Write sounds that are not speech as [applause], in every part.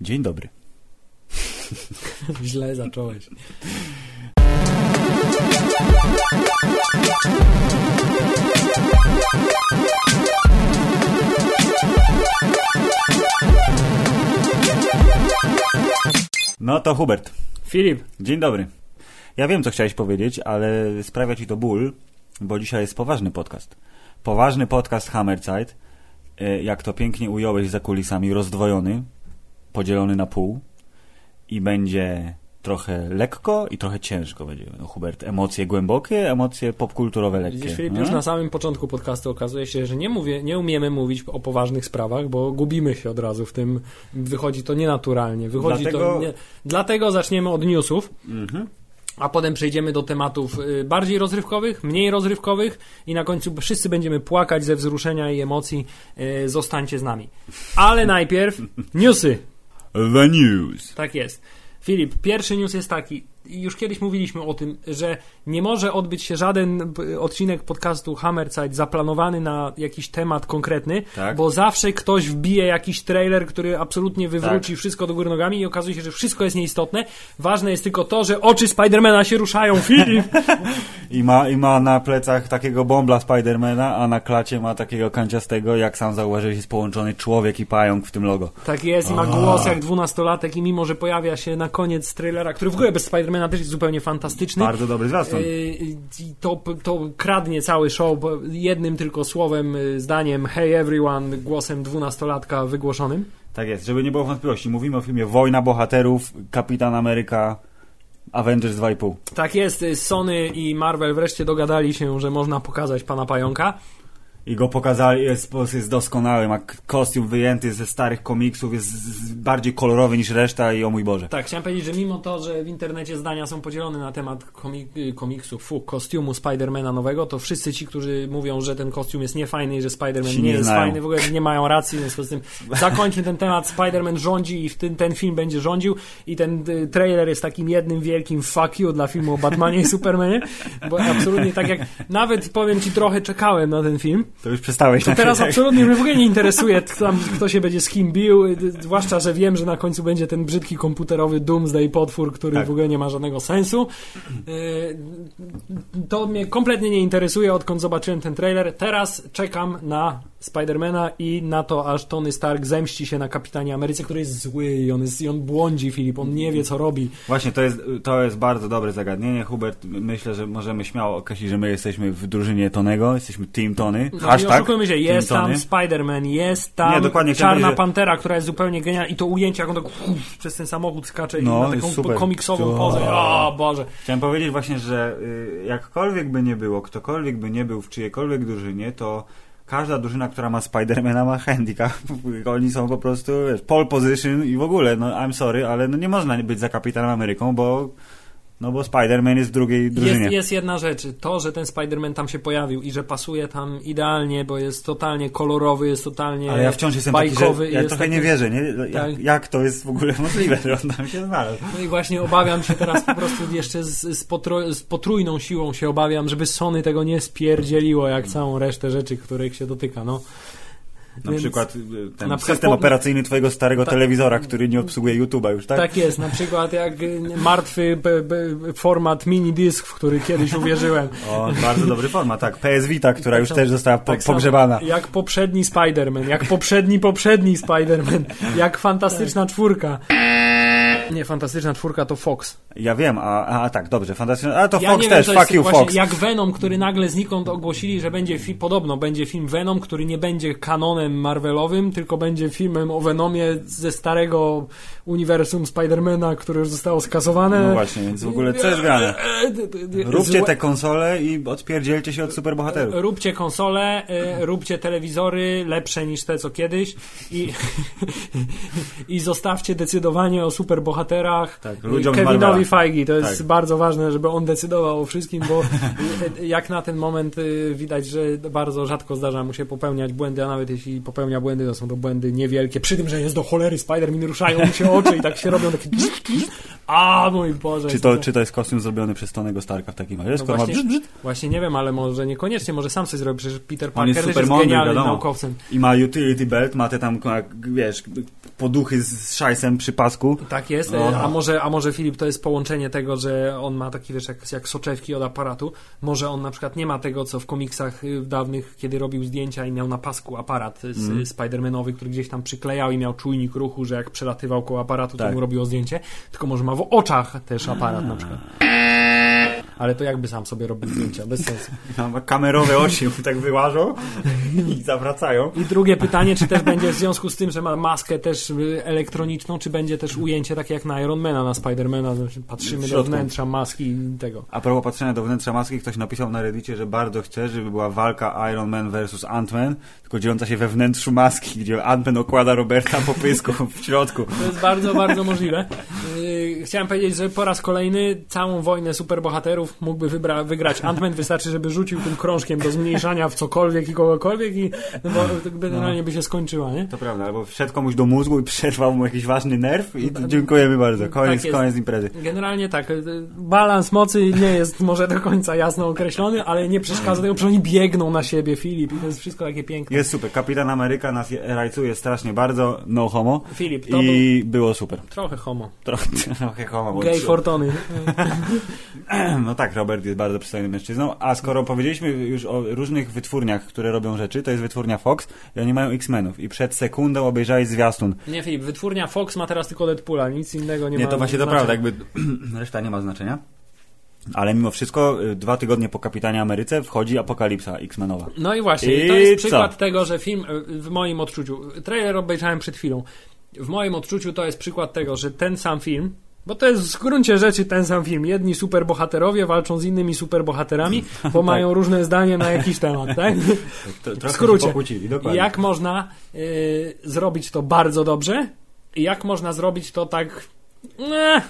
Dzień dobry. [laughs] Źle zacząłeś. No to Hubert. Filip, Dzień dobry. Ja wiem, co chciałeś powiedzieć, ale sprawia ci to ból, bo dzisiaj jest poważny podcast. Poważny podcast Hammerzeit, e, jak to pięknie ująłeś za kulisami, rozdwojony, podzielony na pół i będzie trochę lekko i trochę ciężko będzie. No, Hubert, emocje głębokie, emocje popkulturowe lekkie. widzisz Filip, już na samym początku podcastu okazuje się, że nie, mówię, nie umiemy mówić o poważnych sprawach, bo gubimy się od razu w tym, wychodzi to nienaturalnie. Wychodzi Dlatego- to nie, dlatego zaczniemy od newsów, Mhm. a potem przejdziemy do tematów y, bardziej rozrywkowych, mniej rozrywkowych i na końcu wszyscy będziemy płakać ze wzruszenia i emocji. Y, Zostańcie z nami. Ale najpierw newsy. The news. Tak jest. Filip, pierwszy news jest taki. Już kiedyś mówiliśmy o tym, że nie może odbyć się żaden b, odcinek podcastu Hammerzeit zaplanowany na jakiś temat konkretny, Tak. bo zawsze ktoś wbije jakiś trailer, który absolutnie wywróci Tak. wszystko do góry nogami i okazuje się, że wszystko jest nieistotne. Ważne jest tylko to, że oczy Spidermana się ruszają. [laughs] Filip! I ma, I ma na plecach takiego bombla Spidermana, a na klacie ma takiego kanciastego, jak sam zauważyłeś, jest połączony człowiek i pająk w tym logo. Tak jest i ma głos jak dwunastolatek i mimo, że pojawia się na koniec trailera, który w ogóle bez Spidermana też jest zupełnie fantastyczny. Bardzo dobry zwiastun. Yy, to, to kradnie cały show jednym tylko słowem, yy, zdaniem Hey everyone, głosem dwunastolatka wygłoszonym. Tak jest, żeby nie było wątpliwości. Mówimy o filmie Wojna Bohaterów, Kapitan Ameryka, Avengers 2,5. Tak jest, Sony i Marvel wreszcie dogadali się, że można pokazać pana pająka. I go pokazali, jest, jest doskonały, ma kostium wyjęty ze starych komiksów, jest bardziej kolorowy niż reszta i o mój Boże. Tak, chciałem powiedzieć, że mimo to, że w internecie zdania są podzielone na temat komi yy, komiksu, fu, kostiumu Spidermana nowego, to wszyscy ci, którzy mówią, że ten kostium jest niefajny i że Spiderman nie, nie jest znają. fajny, w ogóle nie mają racji, w związku z tym [laughs] zakończmy ten temat, Spiderman rządzi i w ten, ten film będzie rządził i ten y, trailer jest takim jednym wielkim fuck you dla filmu o Batmanie i Supermanie, bo absolutnie tak jak, nawet powiem ci, trochę czekałem na ten film, To już przestałeś to teraz tak. absolutnie mnie w ogóle nie interesuje, kto, [laughs] tam, kto się będzie z kim bił, zwłaszcza, że wiem, że na końcu będzie ten brzydki komputerowy Doomsday potwór, który Tak. w ogóle nie ma żadnego sensu. Y, To mnie kompletnie nie interesuje, odkąd zobaczyłem ten trailer. Teraz czekam na Spidermana i na to, aż Tony Stark zemści się na Kapitanie Ameryce, który jest zły i on, jest, i on błądzi, Filip, on nie wie, co robi. Właśnie, to jest, to jest bardzo dobre zagadnienie. Hubert, myślę, że możemy śmiało określić, że my jesteśmy w drużynie Tonego, jesteśmy Team Tony. No, nie Hashtag oszukujmy się, jest tam. Spider-Man, jest tam Nie, dokładnie, Czarna że- Pantera, która jest zupełnie genialna i to ujęcie, jak on tak uff, przez ten samochód skacze No, i ma taką super. komiksową To- pozę. O Boże. Chciałem powiedzieć właśnie, że y, jakkolwiek by nie było, ktokolwiek by nie był w czyjejkolwiek drużynie, to każda drużyna, która ma Spidermana ma handicap. [laughs] Oni są po prostu, wiesz, pole position i w ogóle, no I'm sorry, ale no nie można być za Kapitanem Ameryką, bo no bo Spider-Man jest w drugiej drużynie. Jest, jest jedna rzecz, to, że ten Spider-Man tam się pojawił i że pasuje tam idealnie, bo jest totalnie kolorowy, jest totalnie Ale ja wciąż jestem taki, bajkowy. że i ja trochę taki- nie wierzę, nie? Jak, Tak. jak to jest w ogóle możliwe, że on tam się znalazł? No i właśnie obawiam się teraz po prostu jeszcze z, z, potro, z potrójną siłą się obawiam, żeby Sony tego nie spierdzieliło, jak całą resztę rzeczy, których się dotyka, no. Na Więc- przykład y, ten na przykład system po- operacyjny twojego starego Tak. telewizora, który nie obsługuje YouTube'a już, tak? Tak jest, na przykład jak y, martwy b, b, format mini disk, w który kiedyś uwierzyłem. [laughs] O, bardzo dobry format, tak. PS Vita, która Tak już też została po, tak pogrzebana. Jak poprzedni Spider-Man, jak poprzedni, poprzedni Spider-Man, jak fantastyczna czwórka. Nie, fantastyczna czwórka to Fox. Ja wiem, a, a tak, dobrze, fantastyczne. Ale to Ja Fox nie też, wiem, to fuck you Fox. jak Venom, który nagle znikąd ogłosili, że będzie fi- podobno będzie film Venom, który nie będzie kanonem Marvelowym, tylko będzie filmem o Venomie ze starego uniwersum Spidermana, które już zostało skasowane. No właśnie, więc w ogóle co jest grane? Róbcie Złe- te konsole i odpierdzielcie się od superbohaterów. Róbcie konsole, róbcie telewizory lepsze niż te co kiedyś i, [laughs] i zostawcie decydowanie o superbohaterach Tak, y, ludziom Kevinowi. Feige. To jest Tak. bardzo ważne, żeby on decydował o wszystkim, bo y, [laughs] jak na ten moment y, widać, że bardzo rzadko zdarza mu się popełniać błędy, a nawet jeśli popełnia błędy, to są to błędy niewielkie. Przy tym, że jest do cholery Spider-Man, ruszają mu się oczy i tak się robią takie A mój Boże. Czy to, czy to jest kostium zrobiony przez Tonego Starka w takim razie? No Skoro ma właśnie- Właśnie nie wiem, ale może niekoniecznie, może sam coś zrobi, przecież Peter On Parker jest też super jest mądry, genialnym wiadomo. naukowcem. i ma utility belt, ma te tam, jak, wiesz, poduchy z szajsem przy pasku. Tak jest, O. a może, a może Filip to jest połączenie tego, że on ma taki, wiesz, jak, jak soczewki od aparatu. Może on na przykład nie ma tego, co w komiksach y, dawnych, kiedy robił zdjęcia i miał na pasku aparat z, Mhm. Spidermanowy, który gdzieś tam przyklejał i miał czujnik ruchu, że jak przelatywał koło aparatu, to Tak. mu robiło zdjęcie. Tylko może ma w oczach też aparat na przykład. Ale to jakby sam sobie robił zdjęcia, bez sensu. [laughs] Kamerowe oczy, [laughs] tak wyłażą i zawracają. I drugie pytanie, czy też będzie w związku z tym, że ma maskę też y, elektroniczną, czy będzie też ujęcie takie jak na Ironmana, na Spidermana, znaczy patrzymy do wnętrza maski i tego. A propos patrzenia do wnętrza maski, ktoś napisał na reddicie, że bardzo chce, żeby była walka Iron Man versus Ant-Man, tylko dziejąca się we wnętrzu maski, gdzie Ant-Man okłada Roberta po pysku w środku. To jest bardzo, bardzo możliwe. Chciałem powiedzieć, że po raz kolejny całą wojnę superbohaterów mógłby wybra- wygrać Ant-Man. Wystarczy, żeby rzucił tym krążkiem do zmniejszania w cokolwiek i kogokolwiek i no bo to generalnie by się skończyła, nie? To prawda, albo wszedł komuś do mózgu i przerwał mu jakiś ważny nerw i to dziękujemy bardzo. Koniec, Tak koniec imprezy. Generalnie tak, y, balans mocy nie jest może do końca jasno określony, ale nie przeszkadza tego, że oni biegną na siebie, Filip, i to jest wszystko takie piękne. Jest super. Kapitan Ameryka nas je- rajcuje strasznie bardzo, no homo. Filip, to I było super. był trochę homo. Trochę, [laughs] homo. bo Gay Fortony. [laughs] No tak, Robert jest bardzo przystojnym mężczyzną. A skoro powiedzieliśmy już o różnych wytwórniach, które robią rzeczy, to jest wytwórnia Fox i oni mają X-Menów. I przed sekundą obejrzałeś zwiastun. Nie, Filip, wytwórnia Fox ma teraz tylko Deadpoola, nic innego nie, Nie, ma. to właśnie to prawda, jakby [clears throat] reszta nie ma znaczenia. Ale mimo wszystko, y, dwa tygodnie po Kapitanie Ameryce wchodzi apokalipsa X-Menowa. No i właśnie, I to jest co? przykład tego, że film, y, w moim odczuciu, trailer obejrzałem przed chwilą, w moim odczuciu to jest przykład tego, że ten sam film, bo to jest w gruncie rzeczy ten sam film, jedni superbohaterowie walczą z innymi superbohaterami, bo [laughs] mają różne zdanie na jakiś temat, [laughs] tak? W skrócie, jak można y, zrobić to bardzo dobrze? I jak można zrobić to tak... Eh,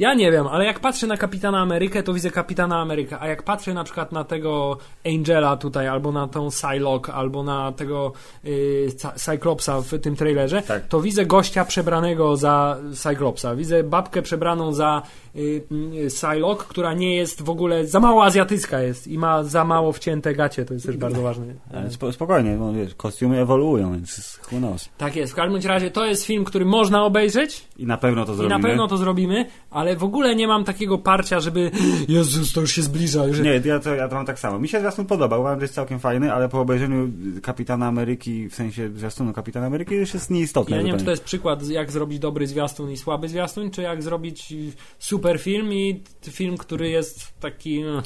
ja nie wiem, ale jak patrzę na Kapitana Amerykę, to widzę Kapitana Amerykę, a jak patrzę na przykład na tego Angela tutaj, albo na tą Psylocke, albo na tego y, Cy- Cyclopsa w tym trailerze, Tak. to widzę gościa przebranego za Cyclopsa. Widzę babkę przebraną za y, y, Psylocke, która nie jest w ogóle, za mało azjatycka jest i ma za mało wcięte gacie, to jest też bardzo ważne. Ale spokojnie, bo wiesz, kostiumy ewoluują, więc who knows. Tak jest. W każdym razie to jest film, który można obejrzeć I na pewno to i zrobimy. na pewno to zrobimy, ale w ogóle nie mam takiego parcia, żeby Jezus, to już się zbliża. Nie, ja to, ja to mam tak samo. Mi się zwiastun podobał, uważam, że jest całkiem fajny, ale po obejrzeniu Kapitana Ameryki, w sensie zwiastunu Kapitana Ameryki, już jest nieistotne. Ja nie wiem, czy to jest przykład, jak zrobić dobry zwiastun i słaby zwiastun, czy jak zrobić y, super film i film, który jest taki... no.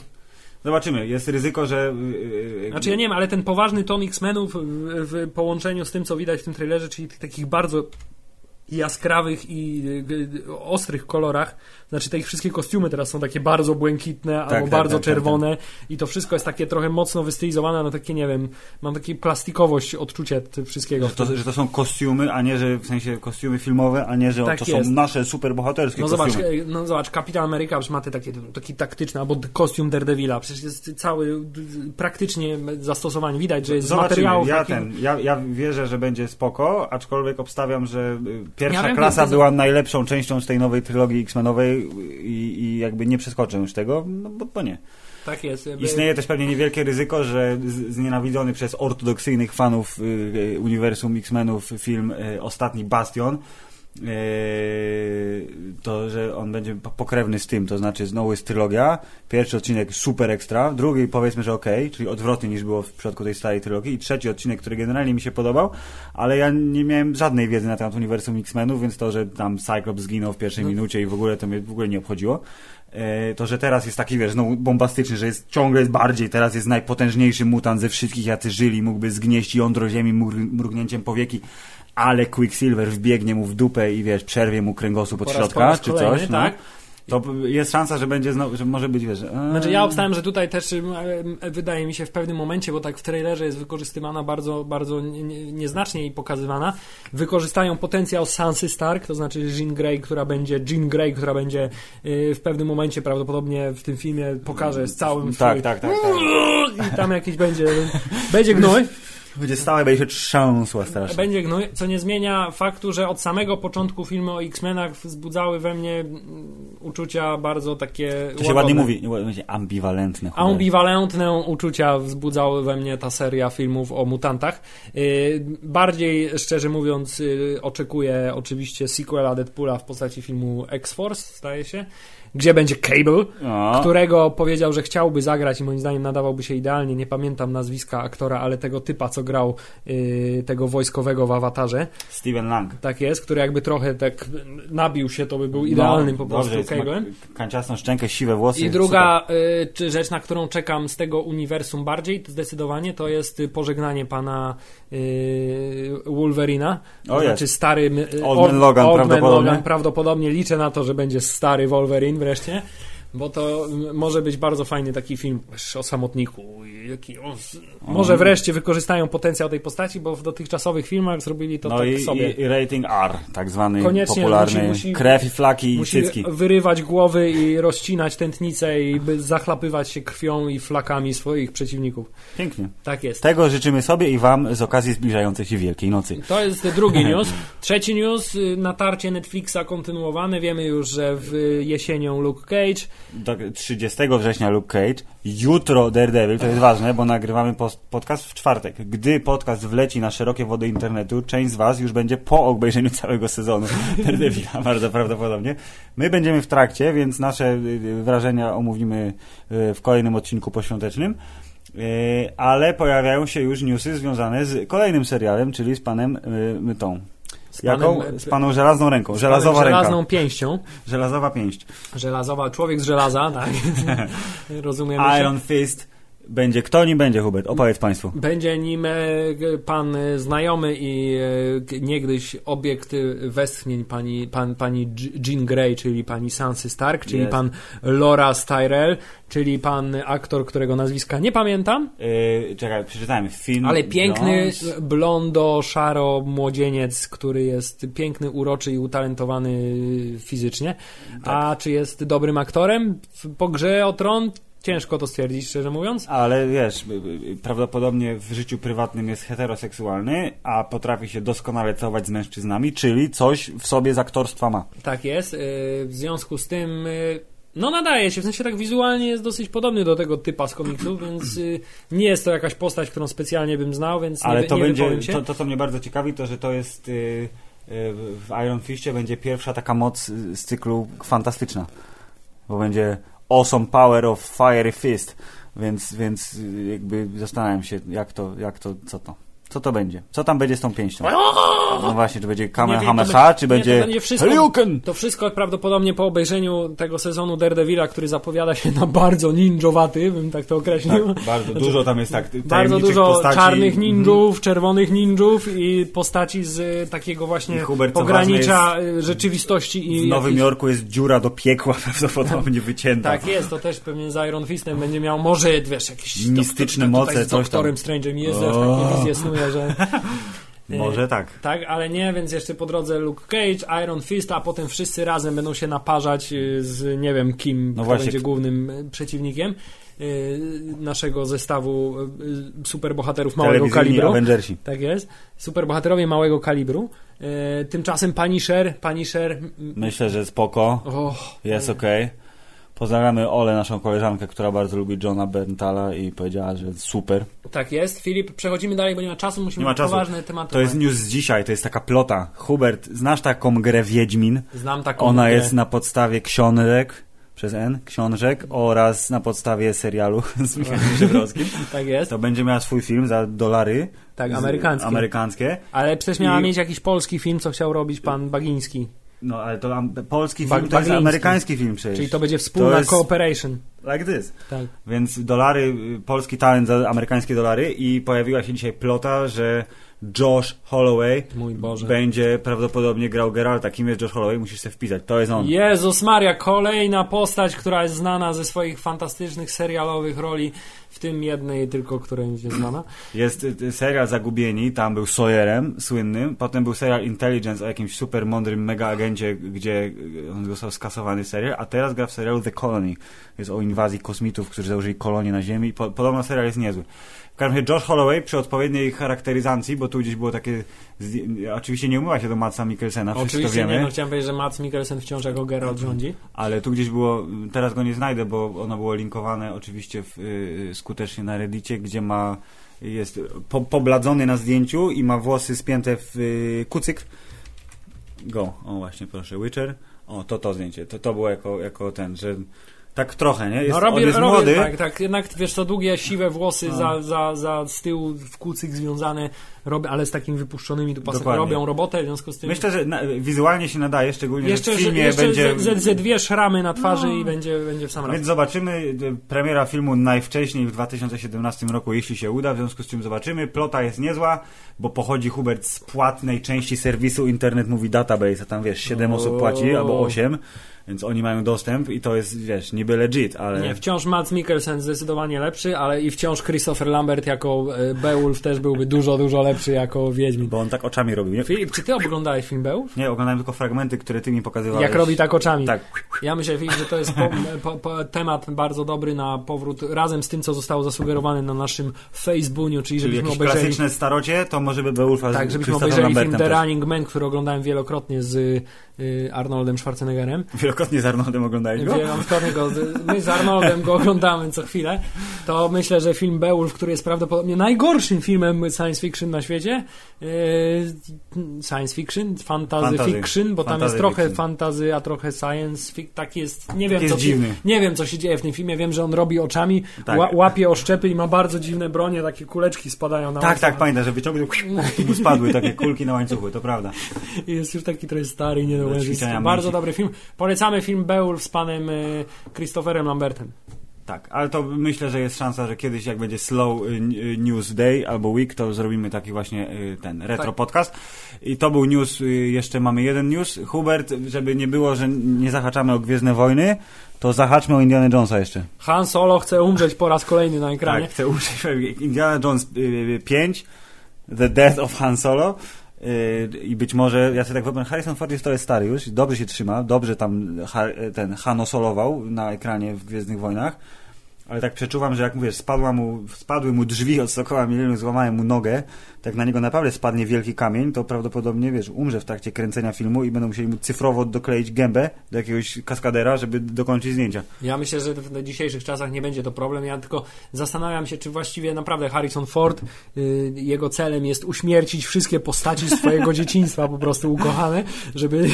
Zobaczymy, jest ryzyko, że... yy, Znaczy ja nie wiem, ale ten poważny ton X-Menów w, w połączeniu z tym, co widać w tym trailerze, czyli tych takich bardzo jaskrawych i y, y, ostrych kolorach. Znaczy te ich wszystkie kostiumy teraz są takie bardzo błękitne albo tak, bardzo tak, tak, czerwone i to wszystko jest takie trochę mocno wystylizowane na takie, nie wiem, mam takie plastikowość odczucie wszystkiego. Że to, że to są kostiumy, a nie, że w sensie kostiumy filmowe, a nie, że Tak to jest. są nasze superbohaterskie No zobacz, kostiumy. e, no zobacz, Kapitan Ameryka przecież ma te takie, taki taktyczny, albo kostium Daredevila, przecież jest cały praktycznie zastosowanie, widać, że jest z materiałów ja, takich- ten, ja, ja wierzę, że będzie spoko, aczkolwiek obstawiam, że y, pierwsza wiem, klasa to- była najlepszą częścią z tej nowej trylogii X-Menowej i, i jakby nie przeskoczę już tego, no bo, bo nie. Tak jest. jakby- Istnieje też pewnie niewielkie ryzyko, że znienawidzony przez ortodoksyjnych fanów y, y, uniwersum X-Menów film y, Ostatni Bastion to, że on będzie po- pokrewny z tym, to znaczy znowu jest trylogia, pierwszy odcinek super ekstra, drugi powiedzmy, że okej, czyli odwrotnie niż było w przypadku tej starej trylogii i trzeci odcinek, który generalnie mi się podobał, ale ja nie miałem żadnej wiedzy na temat uniwersum X-Menów, więc to, że tam Cyclops zginął w pierwszej No. minucie i w ogóle to mnie w ogóle nie obchodziło. E, to, że teraz jest taki, wiesz, znowu bombastyczny, że jest ciągle jest bardziej, teraz jest najpotężniejszy mutant ze wszystkich, jacy żyli, mógłby zgnieść jądro ziemi mrugnięciem powieki, ale Quicksilver wbiegnie mu w dupę i wiesz, przerwie mu kręgosłup od Po raz- po środka, czy kolejny, coś, no. tak. To jest szansa, że będzie znowu, że może być, wiesz... e, Znaczy ja obstałem, że tutaj też wydaje mi się w pewnym momencie, bo tak w trailerze jest wykorzystywana bardzo, bardzo nie- nie- nieznacznie i pokazywana, wykorzystają potencjał Sansy Stark, to znaczy Jean Grey, która będzie Jean Grey, która będzie y, w pewnym momencie prawdopodobnie w tym filmie pokaże z całym Tak, swój- tak, tak, tak. [laughs] i tam jakiś będzie będzie gnój. Będzie stała i będzie się trząsła strasznie. Będzie gnój, co nie zmienia faktu, że od samego początku filmy o X-Menach wzbudzały we mnie mm, uczucia bardzo takie To się ładnie mówi, będzie ambiwalentne. cholera. Ambiwalentne uczucia wzbudzały we mnie ta seria filmów o mutantach. Yy, Bardziej, szczerze mówiąc, yy, oczekuję oczywiście sequela Deadpoola w postaci filmu X-Force, zdaje się, gdzie będzie Cable, O, którego powiedział, że chciałby zagrać i moim zdaniem nadawałby się idealnie. Nie pamiętam nazwiska aktora, ale tego typa, co grał yy, tego wojskowego w awatarze. Steven Lang. Tak jest, który jakby trochę tak nabił się, to by był idealnym po prostu No, dobrze, Cable'em. Kanciasną szczękę, siwe włosy. I druga y, rzecz, na którą czekam z tego uniwersum bardziej, to zdecydowanie, to jest y, pożegnanie pana Wolverina. To O, jest. znaczy stary... y, Old Logan Old prawdopodobnie. Logan prawdopodobnie. Liczę na to, że będzie stary Wolverine wreszcie. Bo to może być bardzo fajny taki film o samotniku. Jaki, może wreszcie wykorzystają potencjał tej postaci, bo w dotychczasowych filmach zrobili to no tak i, sobie. i, i rating R, tak zwany Koniecznie popularny. musi- musi- krew i flaki i cycki. wyrywać głowy i rozcinać tętnicę i by zachlapywać się krwią i flakami swoich przeciwników. Pięknie. Tak jest. Tego życzymy sobie i wam z okazji zbliżającej się Wielkiej Nocy. To jest drugi [laughs] news. Trzeci news, y, natarcie Netflixa kontynuowane. Wiemy już, że w jesienią Luke Cage. Tak, 30 września Luke Cage, jutro Daredevil, to jest ważne, bo nagrywamy podcast w czwartek. Gdy podcast wleci na szerokie wody internetu, część z was już będzie po obejrzeniu [laughs] całego sezonu Daredevila, [laughs] bardzo prawdopodobnie. My będziemy w trakcie, więc nasze y, wrażenia omówimy y, w kolejnym odcinku poświątecznym. Y, Ale pojawiają się już newsy związane z kolejnym serialem, czyli z panem y, tą. Z Jaką? panem- Z paną żelazną ręką. z Żelazowa ręka. żelazną pięścią. Żelazowa pięść. Żelazowa, człowiek z żelaza, tak. [laughs] Rozumiemy się. Iron Fist. Będzie. Kto nim będzie, Hubert? Opowiedz Państwu. Będzie nim e, pan znajomy i e, niegdyś obiekt westchnień pani, pan, pani Jean Grey, czyli pani Sansy Stark, czyli Jest. pan Laura Styrell, czyli pan aktor, którego nazwiska nie pamiętam, Yy, czekaj, przeczytajmy. Film ale piękny, Jones. blondo, szaro młodzieniec, który jest piękny, uroczy i utalentowany fizycznie. A czy jest dobrym aktorem po grze o tron? Ciężko to stwierdzić, szczerze mówiąc. Ale wiesz, y, y, prawdopodobnie w życiu prywatnym jest heteroseksualny, a potrafi się doskonale całować z mężczyznami, czyli coś w sobie z aktorstwa ma. Tak jest. y, W związku z tym, no nadaje się, w sensie tak wizualnie jest dosyć podobny do tego typa z komiksu, [clears throat] więc y, nie jest to jakaś postać, którą specjalnie bym znał, więc Ale nie, to nie będzie, się. to, to co mnie bardzo ciekawi, to że to jest y, y, w Iron Fistie będzie pierwsza taka moc z cyklu fantastyczna. Bo będzie Awesome Power of Fiery Fist, więc, więc jakby zastanawiam się, jak to, jak to, co to. Co to będzie? Co tam będzie z tą pięścią? No właśnie, czy będzie Nie Kamehameha, będzie- czy nie, będzie to będzie wszystko-? To wszystko prawdopodobnie po obejrzeniu tego sezonu Daredevila, który zapowiada się na bardzo ninjowaty, bym tak to określił. Tak, bardzo dużo tam jest tak Bardzo dużo postaci. czarnych ninjów, czerwonych ninjów i postaci z y, takiego I właśnie Hubert, pogranicza y, rzeczywistości i W Nowym jakichś- Jorku jest dziura do piekła [laughs] prawdopodobnie wycięta. Tak jest, to też pewnie z Iron Fistem będzie miał może, wiesz, jakieś Mistyczne doktor- moce, z coś tam. doktorem Strange'em jest, aż O. takie wizje snuje, że... [laughs] Może tak. Tak, ale nie, więc jeszcze po drodze Luke Cage, Iron Fist, a potem wszyscy razem będą się naparzać y, z nie wiem kim, No kto będzie głównym y, przeciwnikiem naszego zestawu superbohaterów małego kalibru. Avengersi. Tak jest. Superbohaterowie małego kalibru. Tymczasem Punisher, Punisher... Myślę, że spoko. Och, Jest okej. Pozdrawiamy Olę, naszą koleżankę, która bardzo lubi Johna Bentala i powiedziała, że super. tak jest. Filip, przechodzimy dalej, bo nie ma czasu, musimy Nie ma czasu. poważne tematy. To jest news z dzisiaj, to jest taka plota. Hubert, znasz taką grę Wiedźmin? Znam taką Ona grę. jest na podstawie książek, przez N, książek oraz na podstawie serialu [laughs] z Michałem Żebrowskim. [laughs] Tak jest. To będzie miała swój film za dolary. Tak, Z- amerykańskie. Amerykańskie. Ale przecież miała I- mieć jakiś polski film, co chciał robić pan Bagiński. No ale to am- polski film to jest amerykański film przecież. Czyli to będzie wspólna jest- cooperation. Like this. Tak. Więc dolary, y, polski talent za amerykańskie dolary i pojawiła się dzisiaj plota, że Josh Holloway Mój Boże. będzie prawdopodobnie grał Geralta. Kim jest Josh Holloway? Musisz sobie wpisać. To jest on. Jezus Maria, kolejna postać, która jest znana ze swoich fantastycznych serialowych roli, w tym jednej tylko, która jest znana. [clears throat] Jest y, y, serial Zagubieni, tam był Sawyerem słynnym, potem był serial Intelligence o jakimś super mądrym mega agencie, gdzie y, on został skasowany serial, a teraz gra w serialu The Colony. Jest o inwazji kosmitów, którzy założyli kolonię na Ziemi. Po, podobno serial jest niezły. W każdym razie Josh Holloway przy odpowiedniej charakteryzacji, bo tu gdzieś było takie... Oczywiście nie umyła się do Matsa Mikkelsena, wszyscy to Oczywiście wiemy. nie, no chciałem powiedzieć, że Mats Mikkelsen wciąż jako Geralt rządzi. Ale tu gdzieś było, teraz go nie znajdę, bo ono było linkowane oczywiście w, y, skutecznie na Reddicie, gdzie ma, jest po, pobladzony na zdjęciu i ma włosy spięte w y, kucyk. Go, o właśnie proszę, Witcher. O, to to zdjęcie, to, to było jako, jako ten, że tak trochę, nie? Jest, No robię, jest robię młody, tak, tak, jednak wiesz co, długie, siwe włosy No. za, za, za z tyłu w kucyk związane, robię, ale z takimi wypuszczonymi tu pasami, Dokładnie. robią robotę, w związku z tym... myślę, że na, wizualnie się nadaje, szczególnie, jeszcze, że w filmie jeszcze będzie... ze, ze, dwie szramy na twarzy No. i będzie, będzie w sam raz. Więc zobaczymy. y, Premiera filmu najwcześniej w 2017 roku, jeśli się uda, w związku z czym zobaczymy. Plota jest niezła, bo pochodzi Hubert z płatnej części serwisu Internet Movie Database, a tam wiesz, 7 O. osób płaci albo 8, więc oni mają dostęp i to jest, wiesz, niby legit, ale... Nie, wciąż Mads Mikkelsen zdecydowanie lepszy, ale i wciąż Christopher Lambert jako e, Beowulf też byłby dużo, dużo lepszy jako Wiedźmin. Bo on tak oczami robił, nie? Filip, czy ty oglądałeś film Beowulf? Nie, oglądałem tylko fragmenty, które ty mi pokazywałeś. Jak robi tak oczami. Tak. Ja myślę, Filip, że to jest po, po, po, temat bardzo dobry na powrót, razem z tym, co zostało zasugerowane na naszym Facebooku, czyli Czyli żebyśmy obejrzeli klasyczne starocie, to może by Beowulfa Tak, żebyśmy obejrzeli film The. Running Man, który oglądałem wielokrotnie z y, Arnoldem Schwarzeneggerem. Wielokrotnie z Arnoldem oglądałeś go? Wielokrotnie go, my z Arnoldem go oglądamy co chwilę. To myślę, że film Beowulf, który jest prawdopodobnie najgorszym filmem science fiction na świecie. y, Science fiction, fantasy, Fantasy. fiction, bo tam Fantasy jest trochę fiction. fantazy, a trochę science fiction. Tak jest, nie wiem, jest co się, dziwny. nie wiem co się dzieje w tym filmie. Wiem, że on robi oczami, Tak. ła, łapie oszczepy i ma bardzo dziwne bronie, takie kuleczki spadają na Tak, łańcuch. tak, pamiętam, że wyciągnął i spadły takie kulki na łańcuchu, to prawda. Jest już taki trochę stary i Do niedołężny. ćwiczenia Bardzo dobry film. Polecamy film Beowulf z panem y, Christopherem Lambertem. Tak, ale to myślę, że jest szansa, że kiedyś jak będzie Slow y, y, News Day albo Week, to zrobimy taki właśnie y, ten retro Tak. podcast. I to był news, jeszcze mamy jeden news. Hubert, żeby nie było, że nie zahaczamy o Gwiezdne Wojny, to zahaczmy o Indiana Jonesa jeszcze. Han Solo chce umrzeć po raz kolejny na ekranie. Tak, chcę użyć Indiana Jones y, y, 5, The Death of Han Solo. Y, I być może, ja sobie tak wyobrażam, Harrison Ford jest trochę stary już, dobrze się trzyma, dobrze tam ten Hano solował na ekranie w Gwiezdnych Wojnach, ale tak przeczuwam, że jak mówisz, spadła mu, spadły mu drzwi od Sokoła Millennium, złamałem mu nogę, tak na niego naprawdę spadnie wielki kamień, to prawdopodobnie, wiesz, umrze w trakcie kręcenia filmu i będą musieli mu cyfrowo dokleić gębę do jakiegoś kaskadera, żeby dokończyć zdjęcia. Ja myślę, że w dzisiejszych czasach nie będzie to problem. Ja tylko zastanawiam się, czy właściwie naprawdę Harrison Ford, y, jego celem jest uśmiercić wszystkie postaci swojego [laughs] dzieciństwa po prostu ukochane, żeby...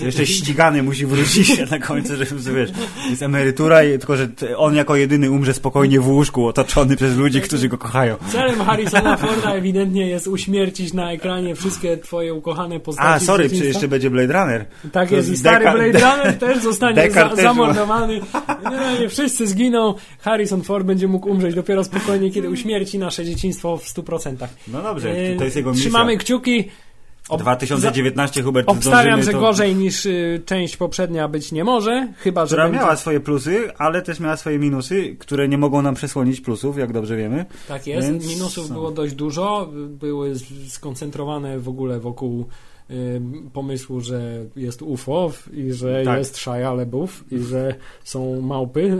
Jeszcze ścigany musi wrócić [laughs] na końcu, żeby wiesz, jest emerytura, tylko że on jako jedyny umrze spokojnie w łóżku, otoczony przez ludzi, którzy go kochają. Celem Harrisona [laughs] Forda ewidentnie jest uśmiercić na ekranie wszystkie twoje ukochane postaci A, sorry, przecież jeszcze będzie Blade Runner. Tak jest, i jest stary Blade Runner też zostanie za, zamordowany. Generalnie wszyscy zginą. Harrison Ford będzie mógł umrzeć dopiero spokojnie, kiedy uśmierci nasze dzieciństwo w 100%. No dobrze, to jest jego misja. Trzymamy kciuki. Ob- 2019, Hubert, Obstawiam, że to- gorzej niż y, część poprzednia być nie może, chyba że Która będzie... miała swoje plusy, ale też miała swoje minusy, które nie mogą nam przesłonić plusów, jak dobrze wiemy. Tak jest, Więc minusów było dość dużo, były skoncentrowane w ogóle wokół pomysłu, że jest UFO i że Tak. jest Shia LaBeouf i że są małpy,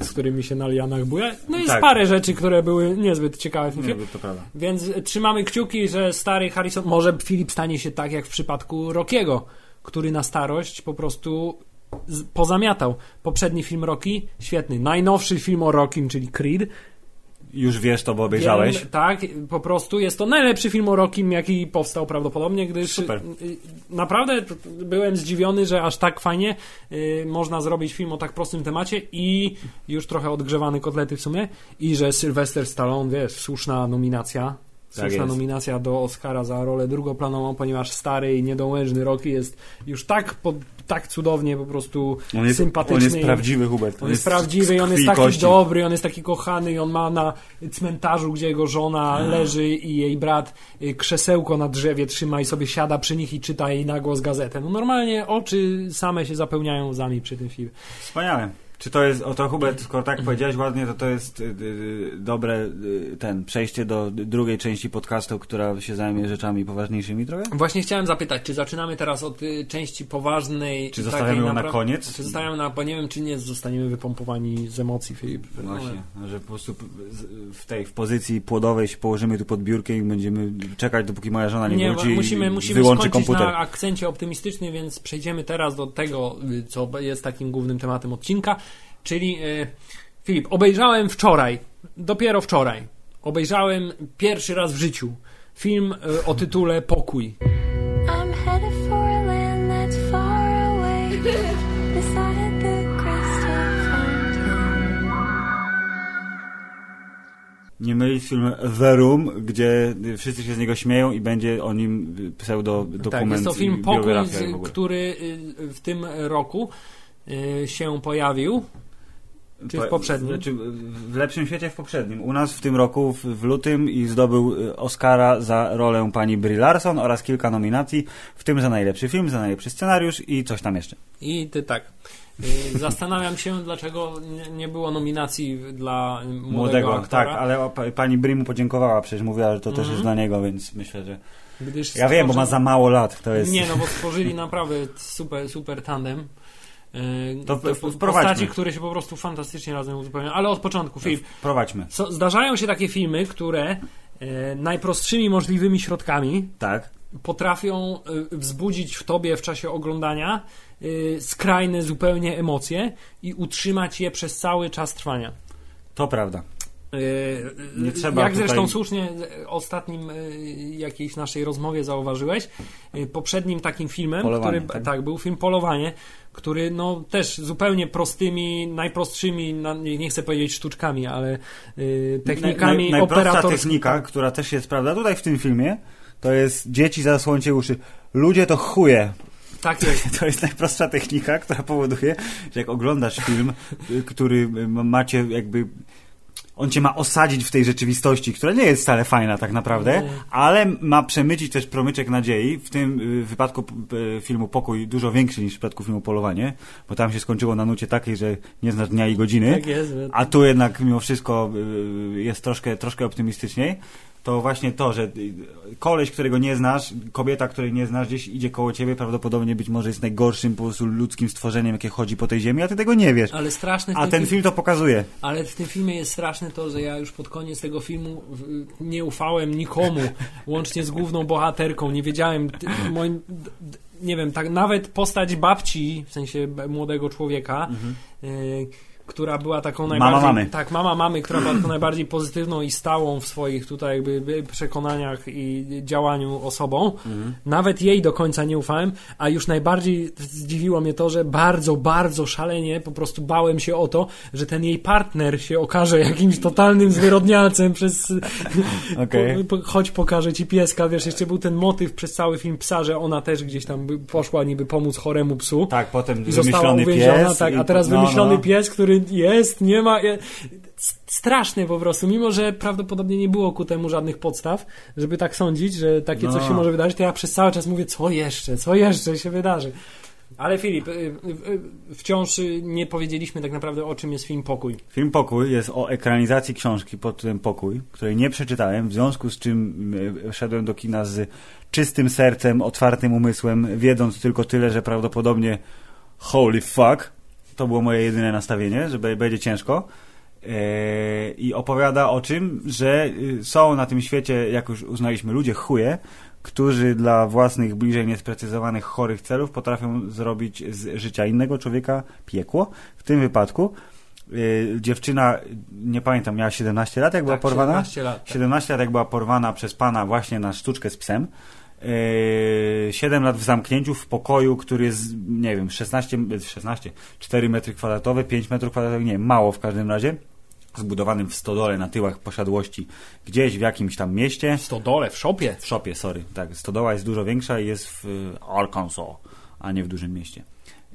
y, z którymi się na lianach buja. No i Tak. parę rzeczy, które były niezbyt ciekawe w filmie. prawda. Więc trzymamy kciuki, że stary Harrison, może Filip stanie się tak jak w przypadku Rockiego, który na starość po prostu pozamiatał. Poprzedni film Rocky, świetny. Najnowszy film o Rockim, czyli Creed, Już wiesz to, bo obejrzałeś. Wiem, tak, po prostu jest to najlepszy film o Rockim, jaki powstał prawdopodobnie, gdyż Super. y, naprawdę byłem zdziwiony, że aż tak fajnie y, można zrobić film o tak prostym temacie i już trochę odgrzewany kotlety w sumie i że Sylvester Stallone, wiesz, słuszna nominacja. Tak Słuszna jest. nominacja do Oscara za rolę drugoplanową, ponieważ stary i niedołężny Rocky jest już tak, po, tak cudownie po prostu On jest, sympatyczny. on jest prawdziwy, Hubert. on jest prawdziwy i on jest taki kości. dobry, on jest taki kochany i on ma na cmentarzu, gdzie jego żona leży i jej brat y, krzesełko na drzewie trzyma i sobie siada przy nich i czyta jej na głos gazetę. No normalnie oczy same się zapełniają łzami przy tym filmie. Wspaniale. Czy to jest, o to Hubert, skoro tak powiedziałeś ładnie, to to jest y, y, dobre y, ten, przejście do drugiej części podcastu, która się zajmie rzeczami poważniejszymi trochę? Właśnie chciałem zapytać, czy zaczynamy teraz od y, części poważnej? Czy zostawiamy ją na koniec? Czy zostawiamy na, bo nie wiem, czy nie zostaniemy wypompowani z emocji, Filip. Właśnie, że po prostu w tej w pozycji płodowej się położymy tu pod biurkiem i będziemy czekać, dopóki moja żona nie, Nie, wróci musimy, musimy wyłączy komputer. na akcencie optymistycznym, więc przejdziemy teraz do tego, co jest takim głównym tematem odcinka, czyli y, Filip, obejrzałem wczoraj, dopiero wczoraj, obejrzałem pierwszy raz w życiu film y, o tytule Pokój. I'm headed for a land that's far away beside the crystal fountain. Nie mylić z filmem The Room, gdzie wszyscy się z niego śmieją i będzie o nim pseudo dokument Tak, jest to film Pokój, który y, w tym roku y, się pojawił. Czy w Po- poprzednim? Znaczy, w lepszym świecie w poprzednim. U nas w tym roku, w, w lutym i zdobył y, Oscara za rolę pani Brie Larson oraz kilka nominacji, w tym za najlepszy film, za najlepszy scenariusz i coś tam jeszcze. I ty tak. Y, Zastanawiam się, dlaczego nie- było nominacji dla młodego, Młodego, aktora. tak, ale pani Brie mu podziękowała, przecież mówiła, że to też Mhm. jest dla niego, więc myślę, że... Gdyż Ja wiem, bo ma stworzy- za mało lat, to jest... Nie, no bo stworzyli [laughs] naprawdę super, super tandem. Yy, To w- wprowadźmy. postaci, które się po prostu fantastycznie razem uzupełniają. Ale od początku, Filip. Prowadźmy. Co, zdarzają się takie filmy, które e, najprostszymi możliwymi środkami Tak. potrafią e, wzbudzić w tobie w czasie oglądania e, skrajne zupełnie emocje i utrzymać je przez cały czas trwania. To prawda. E, Nie trzeba Jak tutaj- zresztą słusznie w ostatnim e, jakiejś naszej rozmowie zauważyłeś, e, poprzednim takim filmem, Polowanie, który tak? tak? był film Polowanie, który no też zupełnie prostymi, najprostszymi, na- nie, chcę powiedzieć sztuczkami, ale e, technikami Naj, naj, najprostsza technika, która też jest prawda tutaj w tym filmie, to jest dzieci zasłońcie uszy. Ludzie to chuje. Tak jest. [laughs] To jest najprostsza technika, która powoduje, że jak oglądasz film, y, który y, ma- macie jakby. On cię ma osadzić w tej rzeczywistości, która nie jest wcale fajna tak naprawdę, Nie. ale ma przemycić też promyczek nadziei. W tym y, wypadku y, filmu Pokój dużo większy niż w przypadku filmu Polowanie, bo tam się skończyło na nucie takiej, że nie znasz dnia i godziny. Tak jest. A tu jednak mimo wszystko y, jest troszkę, troszkę optymistyczniej. To właśnie to, że koleś, którego nie znasz, kobieta, której nie znasz, gdzieś idzie koło ciebie, prawdopodobnie być może jest najgorszym po prostu ludzkim stworzeniem, jakie chodzi po tej ziemi, a ty tego nie wiesz. Ale straszne A ten film- film to pokazuje. Ale w tym filmie jest straszne to, że ja już pod koniec tego filmu nie ufałem nikomu, [laughs] łącznie z główną bohaterką. Nie wiedziałem, moim, nie wiem, tak nawet postać babci, w sensie młodego człowieka, y, która była taką Mama najbardziej... mamy. Tak, mama mamy, która była taką najbardziej pozytywną i stałą w swoich tutaj jakby by przekonaniach i działaniu osobą. Nawet jej do końca nie ufałem, a już najbardziej zdziwiło mnie to, że bardzo, bardzo szalenie po prostu bałem się o to, że ten jej partner się okaże jakimś totalnym zwyrodnialcem przez... [laughs] Okej. Po, chodź pokażę ci pieska, wiesz, jeszcze był ten motyw przez cały film psa, że ona też gdzieś tam poszła niby pomóc choremu psu. Tak, potem I została wymyślony pies. tak, a teraz no, wymyślony no. pies, który jest, nie ma. Straszny po prostu, mimo że prawdopodobnie nie było ku temu żadnych podstaw, żeby tak sądzić, że takie coś No. się może wydarzyć, to ja przez cały czas mówię, co jeszcze, co jeszcze się wydarzy. Ale Filip, y, y, y, wciąż nie powiedzieliśmy tak naprawdę o czym jest film Pokój. Film Pokój jest o ekranizacji książki pod tytułem Pokój, której nie przeczytałem, w związku z czym szedłem do kina z czystym sercem, otwartym umysłem, wiedząc tylko tyle, że prawdopodobnie holy fuck, to było moje jedyne nastawienie, że będzie ciężko. E, I opowiada o czym, że y, są na tym świecie, jak już uznaliśmy, ludzie chuje, którzy dla własnych bliżej niesprecyzowanych, chorych celów potrafią zrobić z życia innego człowieka piekło. W tym wypadku y, dziewczyna, nie pamiętam, miała 17 lat, jak była Tak, porwana? 17 lat. tak. 17 lat, jak była porwana przez pana właśnie na sztuczkę z psem. Yy, 7 lat w zamknięciu w pokoju, który jest, nie wiem, 16, 16 4 metry kwadratowe, 5 metrów kwadratowych, nie, mało w każdym razie, zbudowanym w stodole na tyłach posiadłości, gdzieś w jakimś tam mieście. W stodole, w szopie. W szopie, sorry. Tak, stodoła jest dużo większa i jest w y, Arkansas, a nie w dużym mieście.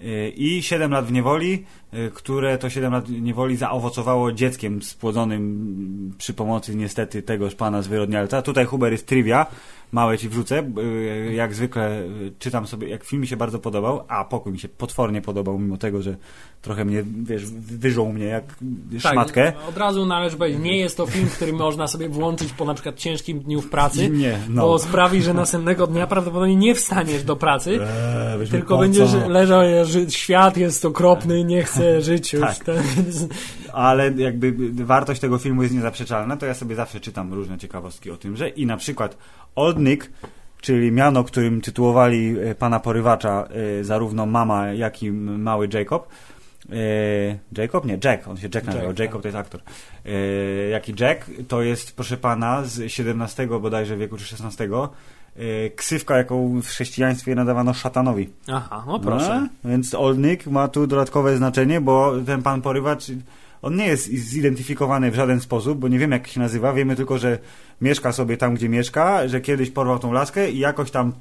Y, I 7 lat w niewoli, y, które to 7 lat niewoli zaowocowało dzieckiem spłodzonym przy pomocy niestety tegoż pana zwyrodnialca. Tutaj Huber jest trivia. Małe ci wrzucę. y, Jak zwykle y, czytam sobie, jak film mi się bardzo podobał, a pokój mi się potwornie podobał, mimo tego, że trochę mnie, wiesz, wyżął mnie jak szmatkę. Tak, od razu należy powiedzieć, nie jest to film, który można sobie włączyć po na przykład ciężkim dniu w pracy, Nie, no. bo sprawi, że następnego dnia prawdopodobnie nie wstaniesz do pracy, Eee, tylko będziesz leżał, że świat jest okropny, nie chcę żyć już. Tak. Ale jakby wartość tego filmu jest niezaprzeczalna, to ja sobie zawsze czytam różne ciekawostki o tymże i na przykład Old Nick, czyli miano, którym tytułowali e, pana porywacza e, zarówno mama, jak i mały Jacob. E, Jacob? Nie, Jack, on się Jack nazywał, Jack, Jacob tak. to jest aktor. E, jak i Jack, to jest, proszę pana, z XVII bodajże wieku, czy XVI, ksywka, jaką w chrześcijaństwie nadawano szatanowi. Aha, no proszę. No, więc Old Nick ma tu dodatkowe znaczenie, bo ten pan porywacz, on nie jest zidentyfikowany w żaden sposób, bo nie wiemy jak się nazywa, wiemy tylko, że mieszka sobie tam, gdzie mieszka, że kiedyś porwał tą laskę i jakoś tam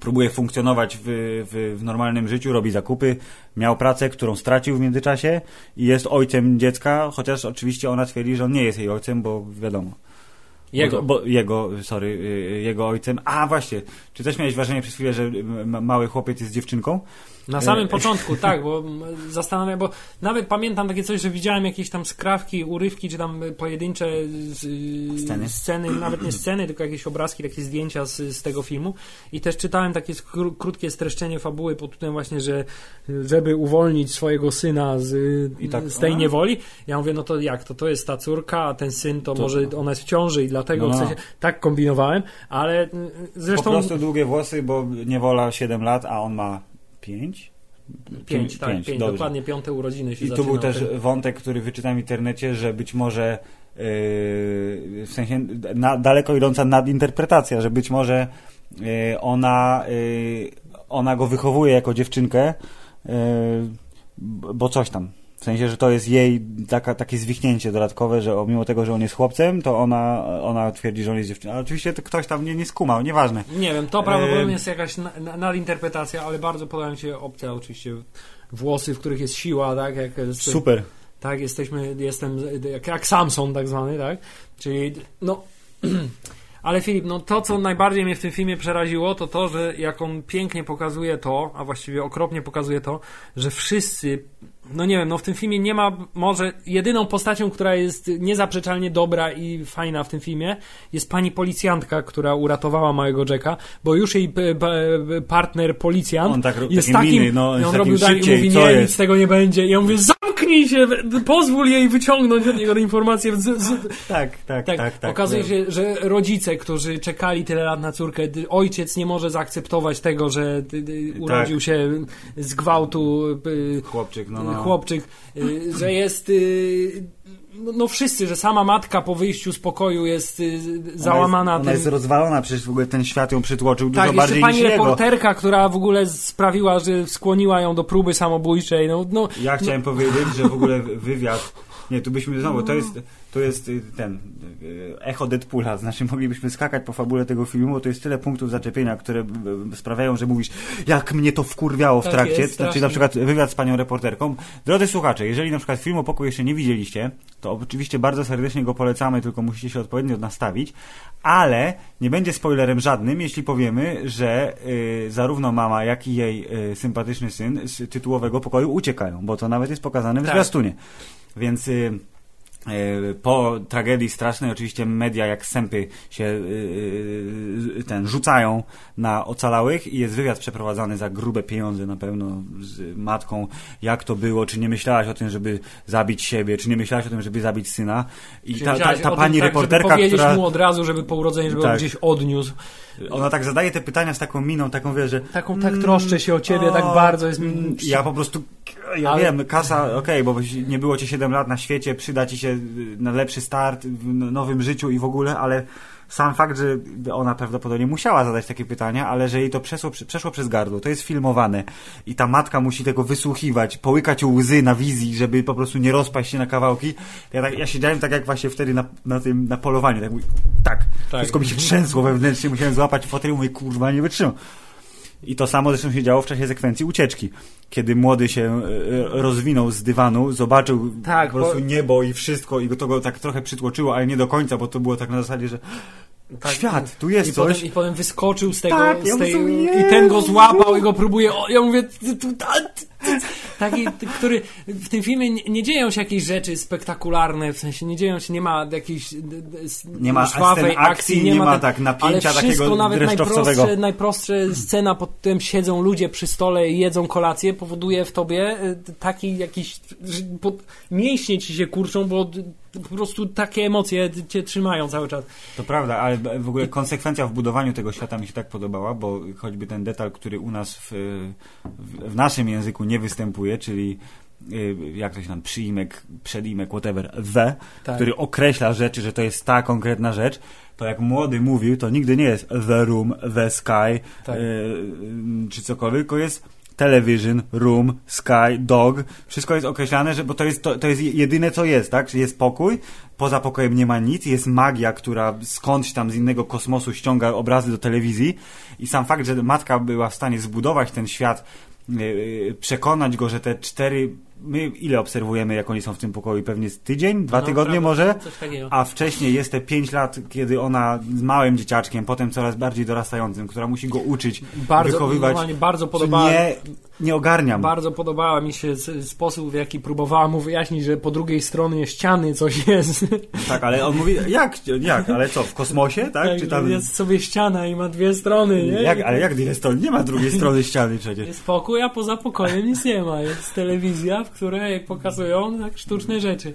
próbuje funkcjonować w, w, w normalnym życiu, robi zakupy, miał pracę, którą stracił w międzyczasie i jest ojcem dziecka, chociaż oczywiście ona twierdzi, że on nie jest jej ojcem, bo wiadomo. Jego. Bo, bo jego, sorry, y, jego ojcem. A właśnie, czy też miałeś wrażenie przez chwilę, że m- mały chłopiec jest dziewczynką? Na samym E, początku, [laughs] tak, bo zastanawiam, bo nawet pamiętam takie coś, że widziałem jakieś tam skrawki, urywki, czy tam y, pojedyncze y, Sceny. sceny, nawet nie sceny, tylko jakieś obrazki, takie zdjęcia z, z tego filmu i też czytałem takie krótkie streszczenie fabuły pod tytułem właśnie, że y, żeby uwolnić swojego syna z, I tak- z tej a? niewoli, ja mówię, no to jak, to to jest ta córka, a ten syn to, To- może ona jest w ciąży i dlatego No. w sensie, tak kombinowałem, ale y, zresztą Po prostu długie włosy, bo niewola 7 lat, a on ma 5? pięć, tak, pięć, dobrze. dokładnie piąte urodziny się I tu był też wątek, który wyczytałem w internecie, że być może yy, w sensie na, daleko idąca nadinterpretacja, że być może yy, ona, yy, ona go wychowuje jako dziewczynkę, bo coś tam. W sensie, że to jest jej taka, takie zwichnięcie dodatkowe, że o, mimo tego, że on jest chłopcem, to ona, ona twierdzi, że on jest dziewczyną. Ale oczywiście to ktoś tam nie, nie skumał, nieważne. Nie wiem, to prawdopodobnie jest jakaś na- na- nadinterpretacja, ale bardzo podoba mi się opcja oczywiście włosy, w których jest siła, tak? Jak jest, Super. Tak, jesteśmy, jestem jak, jak Samson tak zwany, tak? Czyli, no... [clears throat] Ale Filip, no to, co najbardziej mnie w tym filmie przeraziło, to to, że jak on pięknie pokazuje to, a właściwie okropnie pokazuje to, że wszyscy, no nie wiem, no w tym filmie nie ma, może jedyną postacią, która jest niezaprzeczalnie dobra i fajna w tym filmie, jest pani policjantka, która uratowała małego Jacka, bo już jej partner policjant On tak jest takim, miny, no, on takim robił dalej i szybciej, mówi, nie, jest? nic z tego nie będzie. I ja mówię, zamknij się, pozwól jej wyciągnąć od niego informacje. Z, z, Tak, tak, tak, tak. tak, okazuje wiem. się, że rodzice, którzy czekali tyle lat na córkę, ojciec nie może zaakceptować tego, że urodził się z gwałtu Chłopczyk, no, no. Chłopczyk, y, że jest y, no, no wszyscy, że sama matka po wyjściu z pokoju jest y, załamana Ona jest, ona jest rozwalona, przecież w ogóle ten świat ją przytłoczył dużo Tak, jeszcze bardziej pani niż jego. reporterka, która w ogóle sprawiła, że skłoniła ją do próby samobójczej. No, no, Ja chciałem powiedzieć, że w ogóle wywiad... Nie, tu byśmy znowu, to jest, to jest y, ten y, echo Deadpoola, znaczy moglibyśmy skakać po fabule tego filmu, bo to jest tyle punktów zaczepienia, które y, sprawiają, że mówisz, jak mnie to wkurwiało w Tak trakcie, jest, znaczy na przykład wywiad z panią reporterką. Drodzy słuchacze, jeżeli na przykład filmu Pokój jeszcze nie widzieliście, to oczywiście bardzo serdecznie go polecamy, tylko musicie się odpowiednio nastawić, ale nie będzie spoilerem żadnym, jeśli powiemy, że y, zarówno mama, jak i jej y, sympatyczny syn z tytułowego pokoju uciekają, bo to nawet jest pokazane w Tak. zwiastunie. Więc y, po tragedii strasznej oczywiście media jak sępy się y, y, ten rzucają na ocalałych i jest wywiad przeprowadzany za grube pieniądze na pewno z matką, jak to było, czy nie myślałaś o tym, żeby zabić siebie, czy nie myślałaś o tym, żeby zabić syna. I ta, ta, ta o pani tak, reporterka, żeby powiedzieć która mu od razu, żeby po urodzeniu, żeby Tak. on gdzieś odniósł. Ona tak zadaje te pytania z taką miną, taką wie, że Taką, tak troszczę się o ciebie, tak bardzo jest mi... mm, Ja po prostu, ja Ale- wiem, kasa, okej, bo nie było cię 7 lat na świecie, przyda ci się y, na lepszy start w nowym życiu i w ogóle, ale sam fakt, że ona prawdopodobnie musiała zadać takie pytania, ale że jej to przeszło, przeszło przez gardło, to jest filmowane i ta matka musi tego wysłuchiwać, połykać łzy na wizji, żeby po prostu nie rozpaść się na kawałki. Ja, tak, ja siedziałem tak jak właśnie wtedy na, na tym, na polowaniu, tak, mówię, tak, Tak. wszystko mi się trzęsło wewnętrznie, musiałem złapać fotel i mówię, kurwa, nie wytrzymam. I to samo zresztą się działo w czasie sekwencji ucieczki, kiedy młody się e, rozwinął z dywanu, zobaczył Tak, po prostu bo- niebo i wszystko i go to go tak trochę przytłoczyło, ale nie do końca, bo to było tak na zasadzie, że Świat, tu jest i coś. Potem, I potem wyskoczył z tego, Tak, ja z tej, mówię, i ten go złapał i go próbuje, o, ja mówię, taki, który, w tym filmie nie, nie dzieją się jakieś rzeczy spektakularne, w sensie nie dzieją się, nie ma jakiejś Nie ma scen akcji, nie ma ten- tak napięcia ale wszystko, takiego nawet najprostsze, najprostsze scena, pod którym siedzą ludzie przy stole i jedzą kolację, powoduje w tobie y, taki jakiś, pod, mięśnie ci się kurczą, bo po prostu takie emocje cię trzymają cały czas. To prawda, ale w ogóle konsekwencja w budowaniu tego świata mi się tak podobała, bo choćby ten detal, który u nas w, w, w naszym języku nie występuje, czyli y, jak to się tam, przyimek, przedimek, whatever, the, Tak. który określa rzeczy, że to jest ta konkretna rzecz, to jak młody mówił, to nigdy nie jest the room, the sky, Tak. y, y, czy cokolwiek, tylko jest television, room, sky, dog, wszystko jest określane, że, bo to jest, to, to jest jedyne co jest, tak? Że jest pokój, poza pokojem nie ma nic, jest magia, która skądś tam z innego kosmosu ściąga obrazy do telewizji i sam fakt, że matka była w stanie zbudować ten świat, przekonać go, że te cztery, my ile obserwujemy, jak oni są w tym pokoju? Pewnie z tydzień, dwa No, tygodnie może? A wcześniej jest te 5 lat, kiedy ona z małym dzieciaczkiem, potem coraz bardziej dorastającym, która musi go uczyć, bardzo, wychowywać. bardzo Czy podobała, Nie, nie ogarniam. bardzo podobała mi się sposób, w jaki próbowała mu wyjaśnić, że po drugiej stronie ściany coś jest. [laughs] Tak, ale on mówi, jak, jak, ale co, w kosmosie, tak? Tak, Czy tam... Jest sobie ściana i ma dwie strony, nie? Jak, ale jak jest to? Nie ma drugiej [laughs] strony ściany przecież. Jest pokój, a poza pokojem nic nie ma. Jest telewizja, w której pokazują tak sztuczne rzeczy.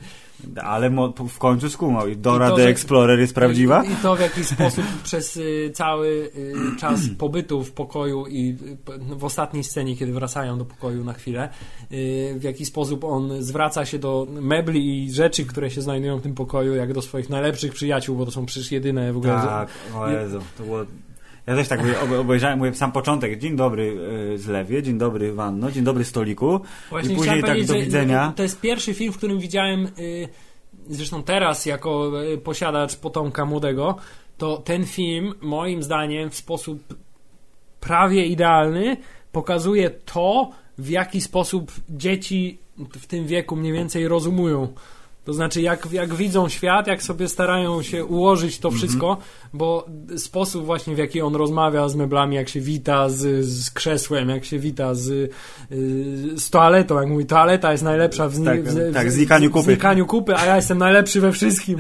Ale w końcu skumał. I Dora I to, the Explorer jest prawdziwa? I, I to w jaki sposób [laughs] przez y, cały y, czas [clears throat] pobytu w pokoju i y, p- w ostatniej scenie, kiedy wracają do pokoju na chwilę, y, w jaki sposób on zwraca się do mebli i rzeczy, które się znajdują w tym pokoju, jak do swoich najlepszych przyjaciół, bo to są przecież jedyne w ogóle. Tak, o Jezu, to było... Ja też tak obejrzałem, mówię sam początek, dzień dobry e, Zlewie, dzień dobry Wanno, dzień dobry Stoliku Właśnie i później tak do widzenia. To jest pierwszy film, w którym widziałem, y, zresztą teraz jako y, posiadacz potomka młodego, to ten film moim zdaniem w sposób prawie idealny pokazuje to, w jaki sposób dzieci w tym wieku mniej więcej rozumują. To znaczy, jak, jak widzą świat, jak sobie starają się ułożyć to wszystko, bo sposób właśnie, w jaki on rozmawia z meblami, jak się wita z, z krzesłem, jak się wita z, y, z toaletą, jak mówi, toaleta jest najlepsza w, zni- Tak, w, tak, w, znikaniu kupy. w znikaniu kupy, a ja jestem najlepszy we wszystkim.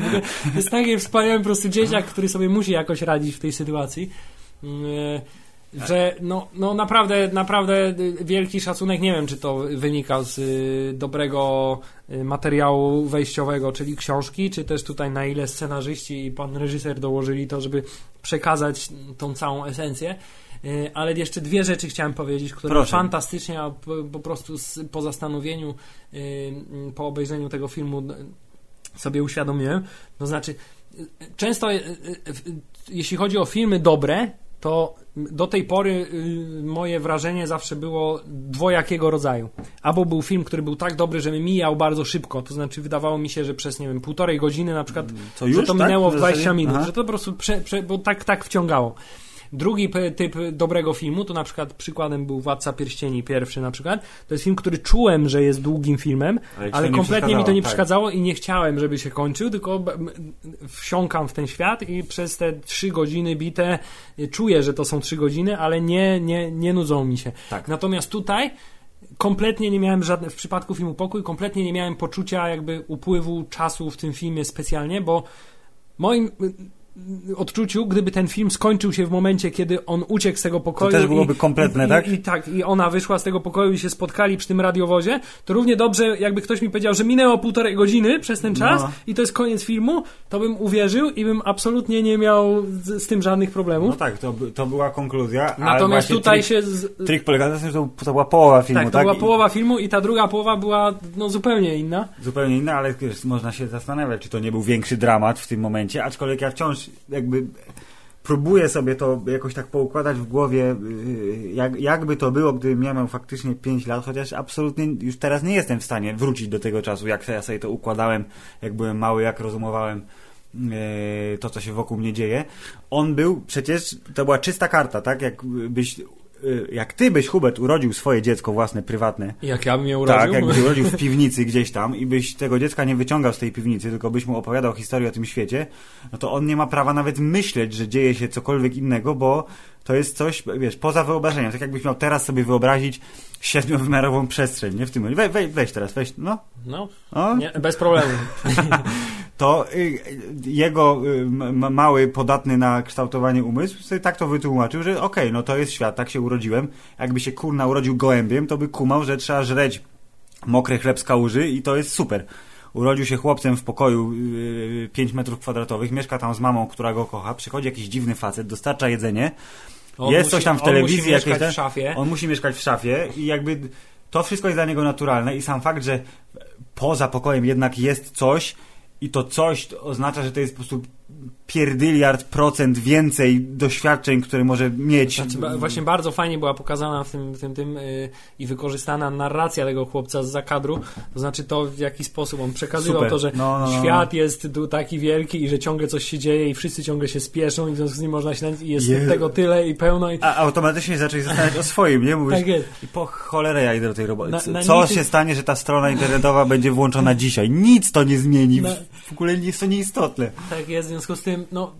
Jest taki wspaniały po prostu dzieciak, który sobie musi jakoś radzić w tej sytuacji. Że no, no naprawdę, naprawdę wielki szacunek. Nie wiem, czy to wynika z y, dobrego y, materiału wejściowego, czyli książki, czy też tutaj na ile scenarzyści i pan reżyser dołożyli to, żeby przekazać tą całą esencję. Y, Ale jeszcze dwie rzeczy chciałem powiedzieć, które Proszę. fantastycznie, a po, po prostu z, po zastanowieniu, po obejrzeniu tego filmu sobie uświadomiłem. To znaczy, często, jeśli chodzi o filmy dobre, to do tej pory y, moje wrażenie zawsze było dwojakiego rodzaju. Albo był film, który był tak dobry, że mi mijał bardzo szybko, to znaczy wydawało mi się, że przez, nie wiem, półtorej godziny na przykład, Co że już, to tak? minęło w W zasadzie? 20 minut, Aha. że to po prostu, prze, prze, bo tak, tak wciągało. Drugi typ dobrego filmu, to na przykład przykładem był Władca Pierścieni pierwszy na przykład. To jest film, który czułem, że jest długim filmem, Ale ale kompletnie mi to nie przeszkadzało, tak. przeszkadzało i nie chciałem, żeby się kończył, tylko wsiąkam w ten świat i przez te trzy godziny bite y, czuję, że to są trzy godziny, ale nie, nie, nie nudzą mi się. Tak. Natomiast tutaj kompletnie nie miałem żadne, w przypadku filmu Pokój, kompletnie nie miałem poczucia jakby upływu czasu w tym filmie specjalnie, bo moim odczuciu, gdyby ten film skończył się w momencie, kiedy on uciekł z tego pokoju. też byłoby i, kompletne, i, tak? I, I tak, i ona wyszła z tego pokoju i się spotkali przy tym radiowozie, to równie dobrze, jakby ktoś mi powiedział, że minęło półtorej godziny przez ten czas No. i to jest koniec filmu, to bym uwierzył i bym absolutnie nie miał z, z tym żadnych problemów. No tak, to, to była konkluzja. Natomiast tutaj trik, się. Z, Trik polega na tym, że to, to była połowa filmu, tak, tak? to była I- połowa filmu i ta druga połowa była no, zupełnie inna. Zupełnie inna, ale wiesz, można się zastanawiać, czy to nie był większy dramat w tym momencie, aczkolwiek ja wciąż jakby próbuję sobie to jakoś tak poukładać w głowie, yy, jak, jakby to było, gdybym ja miał faktycznie 5 lat, chociaż absolutnie już teraz nie jestem w stanie wrócić do tego czasu, jak ja sobie to układałem, jak byłem mały, jak rozumowałem yy, to, co się wokół mnie dzieje. On był przecież, to była czysta karta, tak? Jakbyś y, jak ty byś, Hubert, urodził swoje dziecko własne, prywatne, Jak ja bym je urodził? tak, jakbyś urodził w [laughs] piwnicy gdzieś tam i byś tego dziecka nie wyciągał z tej piwnicy, tylko byś mu opowiadał historię o tym świecie, no to on nie ma prawa nawet myśleć, że dzieje się cokolwiek innego, bo to jest coś, wiesz, poza wyobrażeniem. Tak jakbyś miał teraz sobie wyobrazić siedmiowymiarową przestrzeń, nie? W tym momencie. We, we, weź teraz, weź, no. No, O, nie, bez problemu. [laughs] to y, jego y, mały, podatny na kształtowanie umysł sobie tak to wytłumaczył, że okej, no to jest świat, tak się urodziłem. Jakby się kurna urodził gołębiem, to by kumał, że trzeba żreć mokry chleb z kałuży i to jest super. Urodził się chłopcem w pokoju yy, 5 metrów kwadratowych, mieszka tam z mamą, która go kocha, przychodzi jakiś dziwny facet, dostarcza jedzenie, On jest musi- coś tam w on telewizji, musi jakieś mieszkać te- w szafie. on musi mieszkać w szafie i jakby to wszystko jest dla niego naturalne i sam fakt, że poza pokojem jednak jest coś i to coś oznacza, że to jest po prostu pierdyliard procent więcej doświadczeń, które może mieć. Znaczy, ba- właśnie bardzo fajnie była pokazana w tym, tym, tym yy, i wykorzystana narracja tego chłopca z zakadru. To znaczy to, w jaki sposób on przekazywał Super. to, że No, no, no, no. świat jest tu taki wielki i że ciągle coś się dzieje i wszyscy ciągle się spieszą i w związku z nim można się i jest Jezu. tego tyle i pełno. I... A automatycznie zacząłeś zastanawiać o swoim, nie? Mówisz, Tak jest. i po cholerę ja idę do tej roboty. Na- Co- na Co niczym- się stanie, że ta strona internetowa będzie włączona dzisiaj? Nic to nie zmieni. Na- W ogóle jest to nieistotne. Tak jest, związku z tym, no,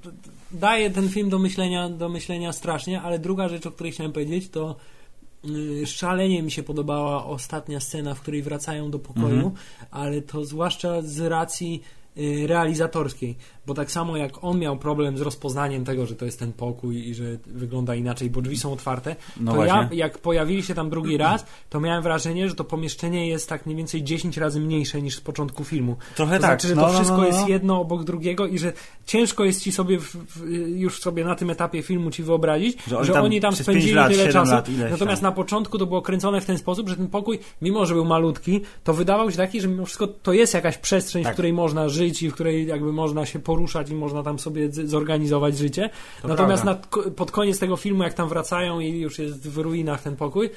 daje ten film do myślenia, do myślenia strasznie, ale druga rzecz, o której chciałem powiedzieć, to yy, szalenie mi się podobała ostatnia scena, w której wracają do pokoju, Mhm. ale to zwłaszcza z racji yy, realizatorskiej, bo tak samo jak on miał problem z rozpoznaniem tego, że to jest ten pokój i że wygląda inaczej, bo drzwi są otwarte, No to ja, właśnie. jak pojawili się tam drugi [clears throat] raz, to miałem wrażenie, że to pomieszczenie jest tak mniej więcej 10 razy mniejsze niż z początku filmu. Trochę To tak. znaczy, że No, to no, wszystko no, no. jest jedno obok drugiego i że ciężko jest ci sobie w, w, już sobie na tym etapie filmu ci wyobrazić, Że że oni oni tam tam, przez spędzili lat, tyle czasu. lat, Natomiast tam. na początku to było kręcone w ten sposób, że ten pokój, mimo że był malutki, to wydawał się taki, że mimo wszystko to jest jakaś przestrzeń, Tak. w której można żyć i w której jakby można się poruszać i można tam sobie zorganizować życie. To Natomiast pod koniec tego filmu, jak tam wracają i już jest w ruinach ten pokój,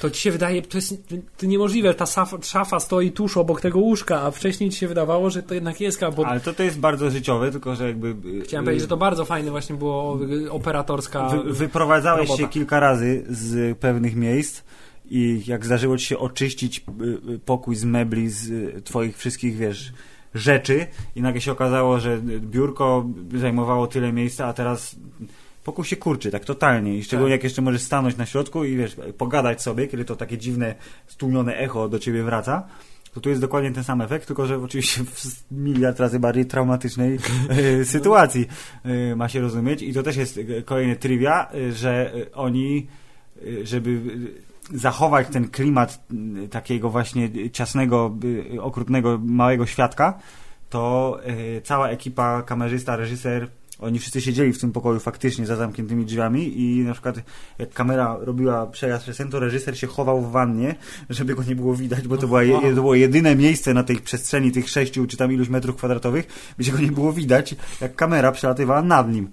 to ci się wydaje, to jest to niemożliwe, ta szafa, szafa stoi tuż obok tego łóżka, a wcześniej ci się wydawało, że to jednak jest bo Ale to, to jest bardzo życiowe, tylko że jakby... y, Chciałem powiedzieć, że to bardzo fajne właśnie było y, operatorska. Wy, wyprowadzałeś robota. się kilka razy z pewnych miejsc i jak zdarzyło ci się oczyścić y, y, pokój z mebli, z y, twoich wszystkich, wiesz, rzeczy i nagle się okazało, że biurko zajmowało tyle miejsca, a teraz pokój się kurczy, tak totalnie i szczególnie Tak. jak jeszcze możesz stanąć na środku i wiesz, pogadać sobie, kiedy to takie dziwne, stłumione echo do ciebie wraca, to tu jest dokładnie ten sam efekt, tylko że oczywiście w miliard razy bardziej traumatycznej [laughs] e, sytuacji e, ma się rozumieć. I to też jest e, kolejny trivia, że oni, żeby zachować ten klimat m, takiego właśnie ciasnego, e, okrutnego, małego świadka, to e, cała ekipa, kamerzysta, reżyser, oni wszyscy siedzieli w tym pokoju faktycznie za zamkniętymi drzwiami i na przykład jak kamera robiła przejazd przez sen, to reżyser się chował w wannie, żeby go nie było widać, bo to, była to było jedyne miejsce na tej przestrzeni tych sześciu czy tam iluś metrów kwadratowych, gdzie go nie było widać, jak kamera przelatywała nad nim.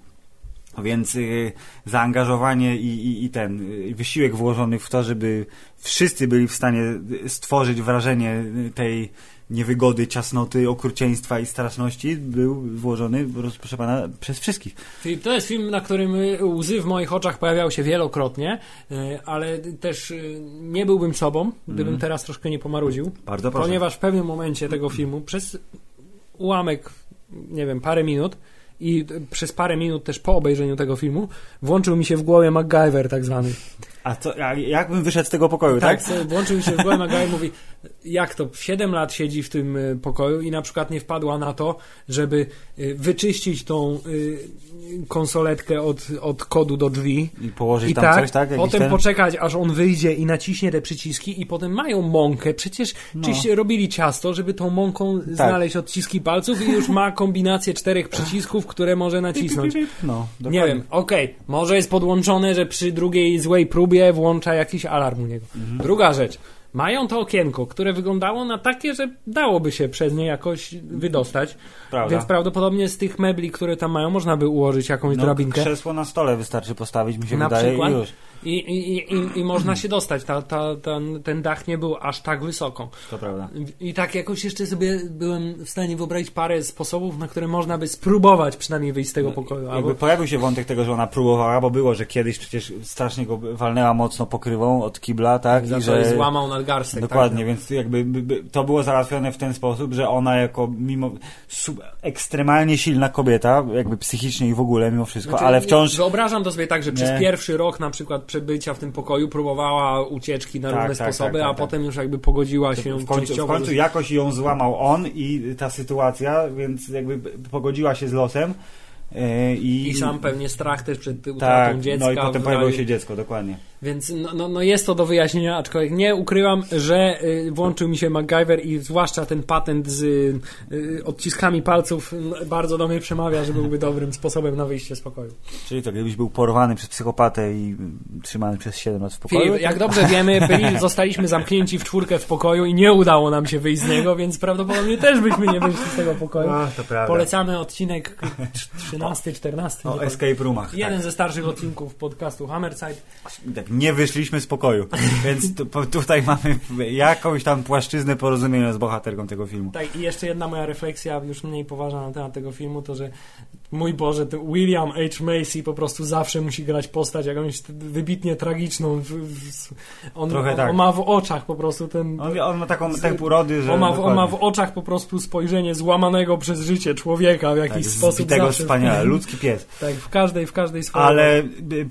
Więc y, zaangażowanie i, i, i ten y, wysiłek włożony w to, żeby wszyscy byli w stanie y, stworzyć wrażenie tej niewygody, ciasnoty, okrucieństwa i straszności był włożony, proszę pana, przez wszystkich. To jest film, na którym łzy w moich oczach pojawiały się wielokrotnie, ale też nie byłbym sobą, gdybym teraz troszkę nie pomarudził. Bardzo proszę. Ponieważ w pewnym momencie tego filmu, przez ułamek, nie wiem, parę minut i przez parę minut też po obejrzeniu tego filmu, włączył mi się w głowie MacGyver tak zwany. A co, a jak bym wyszedł z tego pokoju, Tak, tak? włączył mi się w głowę MacGyver mówi, jak to, 7 lat siedzi w tym y, pokoju i na przykład nie wpadła na to, żeby y, wyczyścić tą y, konsoletkę od, od kodu do drzwi I położyć i tam tak, coś, tak? Jakiś potem ten... poczekać, aż on wyjdzie i naciśnie te przyciski i potem mają mąkę. Przecież No. czyś robili ciasto, żeby tą mąką Tak. znaleźć odciski palców i już ma kombinację czterech przycisków, które może nacisnąć. No, Nie wiem, okej, może jest podłączone, że przy drugiej złej próbie włącza jakiś alarm u niego. Mhm. Druga rzecz. Mają to okienko, które wyglądało na takie, że dałoby się przez nie jakoś wydostać. Prawda. Więc prawdopodobnie z tych mebli, które tam mają, można by ułożyć jakąś No, drabinkę. krzesło na stole wystarczy postawić, mi się Na wydaje przykład. i już. I, i, i, i można się dostać. Ta, ta, ten, ten dach nie był aż tak wysoko. To prawda. I tak jakoś jeszcze sobie byłem w stanie wyobrazić parę sposobów, na które można by spróbować przynajmniej wyjść z tego pokoju. Albo, Jakby pojawił się wątek tego, że ona próbowała, bo było, że kiedyś przecież strasznie go walnęła mocno pokrywą od kibla, tak? I to że... złamał nadgarstek. Dokładnie, tak, więc jakby by, by, to było załatwione w ten sposób, że ona jako mimo ekstremalnie silna kobieta, jakby psychicznie i w ogóle mimo wszystko, Znaczy, ale wciąż Wyobrażam to sobie tak, że przez Nie. pierwszy rok na przykład przebycia w tym pokoju próbowała ucieczki na Tak, różne tak, sposoby, tak, tak, a tak. potem już jakby pogodziła się w końcu, w częściowo końcu ze- jakoś ją złamał on i ta sytuacja, więc jakby pogodziła się z losem e, i, I sam pewnie strach też przed utratą tak, dziecka. no i potem w pojawiło się dziecko, dokładnie. Więc no, no, no jest to do wyjaśnienia, aczkolwiek nie ukrywam, że y, włączył mi się MacGyver i zwłaszcza ten patent z y, odciskami palców bardzo do mnie przemawia, że byłby dobrym sposobem na wyjście z pokoju. Czyli to gdybyś był porwany przez psychopatę i trzymany przez 7 lat w pokoju. Filip, jak dobrze wiemy, byli, zostaliśmy zamknięci w czwórkę w pokoju i nie udało nam się wyjść z niego, więc prawdopodobnie też byśmy nie wyszli z tego pokoju. To prawda. Polecamy odcinek 13, 14. O pamiętam. escape roomach. Jeden tak. ze starszych odcinków podcastu Hammerside. tak, nie wyszliśmy z pokoju. [laughs] Więc tu, tutaj mamy jakąś tam płaszczyznę porozumienia z bohaterką tego filmu. Tak, i jeszcze jedna moja refleksja, już mniej poważna na temat tego filmu, to że mój Boże, ten William H. Macy po prostu zawsze musi grać postać jakąś wybitnie tragiczną. On, Trochę on, tak. on ma w oczach po prostu ten... On, on ma taką tak urody, że. On ma, w, on ma w oczach po prostu spojrzenie złamanego przez życie człowieka w jakiś tak, sposób. zawsze. wspaniale, ludzki pies. Tak, w każdej, w każdej swojej. Ale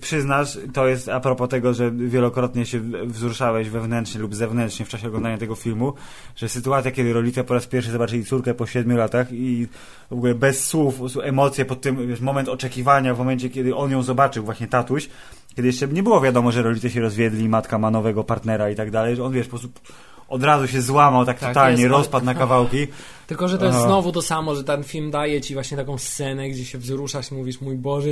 przyznasz, to jest a propos tego, że wielokrotnie się wzruszałeś wewnętrznie lub zewnętrznie w czasie oglądania tego filmu, że sytuacja, kiedy rodzice po raz pierwszy zobaczyli córkę po siedmiu latach i w ogóle bez słów, emocje pod tym, wiesz, moment oczekiwania, w momencie, kiedy on ją zobaczył, właśnie tatuś, kiedy jeszcze nie było wiadomo, że rodzice się rozwiedli, matka ma nowego partnera i tak dalej, że on, wiesz, po prostu od razu się złamał tak, Tak totalnie, jest, rozpadł na kawałki. [laughs] Tylko, że to jest Aha. znowu to samo, że ten film daje ci właśnie taką scenę, gdzie się wzruszasz i mówisz, mój Boże,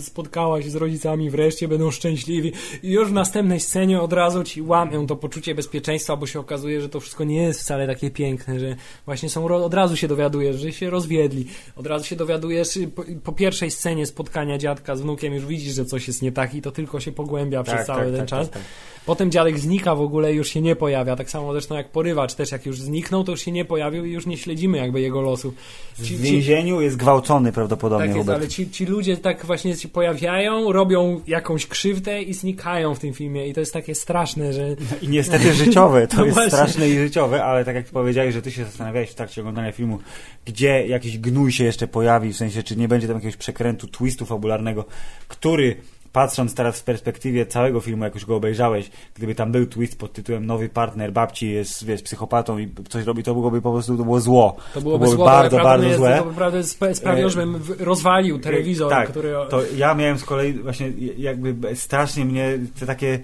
spotkałaś się z rodzicami, wreszcie będą szczęśliwi. I już w następnej scenie od razu ci łamią to poczucie bezpieczeństwa, bo się okazuje, że to wszystko nie jest wcale takie piękne, że właśnie są, od razu się dowiadujesz, że się rozwiedli. Od razu się dowiadujesz, y, po, po pierwszej scenie spotkania dziadka z wnukiem już widzisz, że coś jest nie tak i to tylko się pogłębia przez cały ten czas. tak. Potem dziadek znika w ogóle, już się nie pojawia. Tak samo zresztą jak porywacz też, jak już zniknął, to już się nie pojawił i już nie śledzimy jakby jego losu. W więzieniu jest gwałcony prawdopodobnie tak jest, ale ci, ci ludzie tak właśnie się pojawiają, robią jakąś krzywdę i znikają w tym filmie i to jest takie straszne, że I niestety życiowe, to [laughs] No jest właśnie. straszne i życiowe, ale tak jak powiedziałeś, że ty się zastanawiałeś w trakcie oglądania filmu, gdzie jakiś gnój się jeszcze pojawi, w sensie, czy nie będzie tam jakiegoś przekrętu, twistu fabularnego, który patrząc teraz w perspektywie całego filmu, jak już go obejrzałeś, gdyby tam był twist pod tytułem Nowy partner babci jest, wiesz, psychopatą i coś robi, to byłoby po prostu, to było zło. to byłoby, byłoby zło, bardzo, bardzo jest, złe. To naprawdę sp- sprawiło, żebym rozwalił telewizor, tak, który... to ja miałem z kolei właśnie jakby strasznie mnie te takie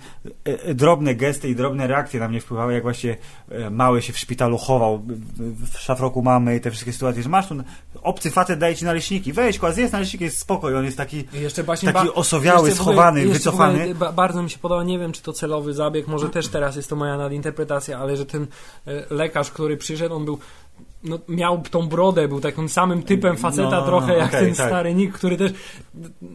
e, e, drobne gesty i drobne reakcje na mnie wpływały, jak właśnie e, mały się w szpitalu chował w- szafroku mamy i te wszystkie sytuacje, że masz tu obcy facet daje ci naleśniki, weź kład, zjedz naleśniki, jest spokoj, on jest taki I jeszcze taki ba- osowiały, schowany, w wycofany. bardzo mi się podoba, nie wiem czy to celowy zabieg, może też teraz jest to moja nadinterpretacja, ale że ten e, lekarz, który przyszedł, on był no, miał tą brodę, był takim samym typem faceta No, trochę jak okej, ten tak. stary Nick, który też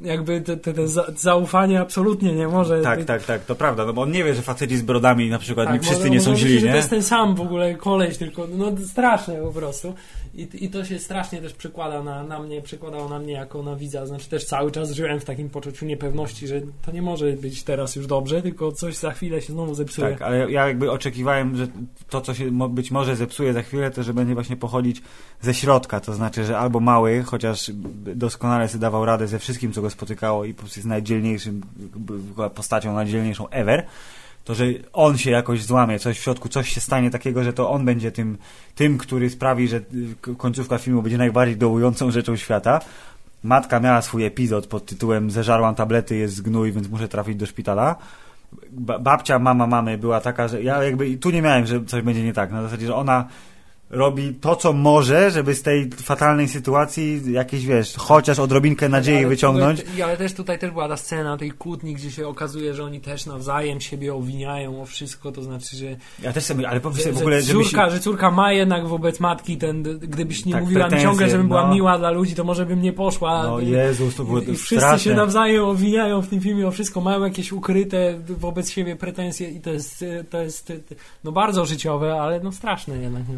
jakby te, te, te za, zaufanie absolutnie nie może... Tak, tak, tak, to prawda, no bo on nie wie, że faceci z brodami na przykład Tak, nie wszyscy może- nie są może źli, nie? To jest ten sam w ogóle koleś, tylko no straszne po prostu. I, I to się strasznie też przykłada na, na mnie, przykładało na mnie jako na widza. Znaczy też cały czas żyłem w takim poczuciu niepewności, że to nie może być teraz już dobrze, tylko coś za chwilę się znowu zepsuje. Tak, ale ja jakby oczekiwałem, że to, co się być może zepsuje za chwilę, to że będzie właśnie pochodzić ze środka, to znaczy, że albo mały, chociaż doskonale sobie dawał radę ze wszystkim, co go spotykało i po prostu jest najdzielniejszym postacią, najdzielniejszą ever, to że on się jakoś złamie, coś w środku, coś się stanie takiego, że to on będzie tym, tym który sprawi, że końcówka filmu będzie najbardziej dołującą rzeczą świata. Matka miała swój epizod pod tytułem Zeżarłam tablety, jest gnój, więc muszę trafić do szpitala ba- babcia, mama mamy była taka, że ja jakby tu nie miałem, że coś będzie nie tak. Na zasadzie, że ona robi to, co może, żeby z tej fatalnej sytuacji jakieś, wiesz, chociaż odrobinkę nadziei Ale wyciągnąć. tutaj- Ale też tutaj też była ta scena tej kłótni, gdzie się okazuje, że oni też nawzajem siebie obwiniają o wszystko, to znaczy, że, Ja też sobie, ale że, sobie w ogóle, że, córka, się... że córka ma jednak wobec matki ten, gdybyś nie Tak, mówiła mi pretensje, ciągle, żebym była no. miła dla ludzi, to może bym nie poszła. No Jezus, to było I, wszyscy straszne. się nawzajem obwiniają w tym filmie o wszystko, mają jakieś ukryte wobec siebie pretensje i to jest, to jest no bardzo życiowe, ale no straszne jednak. Nie?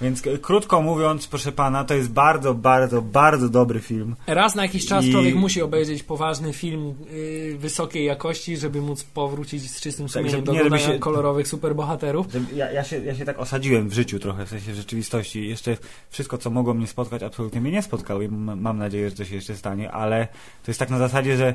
Więc krótko mówiąc, proszę pana, to jest bardzo, bardzo, bardzo dobry film. Raz na jakiś czas I- człowiek musi obejrzeć poważny film y, wysokiej jakości, żeby móc powrócić z czystym sumieniem żeby do oglądania się- kolorowych superbohaterów. Ja, ja, się, ja się tak osadziłem w życiu trochę, w sensie rzeczywistości. Jeszcze wszystko, co mogło mnie spotkać, absolutnie mnie nie spotkało i mam nadzieję, że to się jeszcze stanie, ale to jest tak na zasadzie, że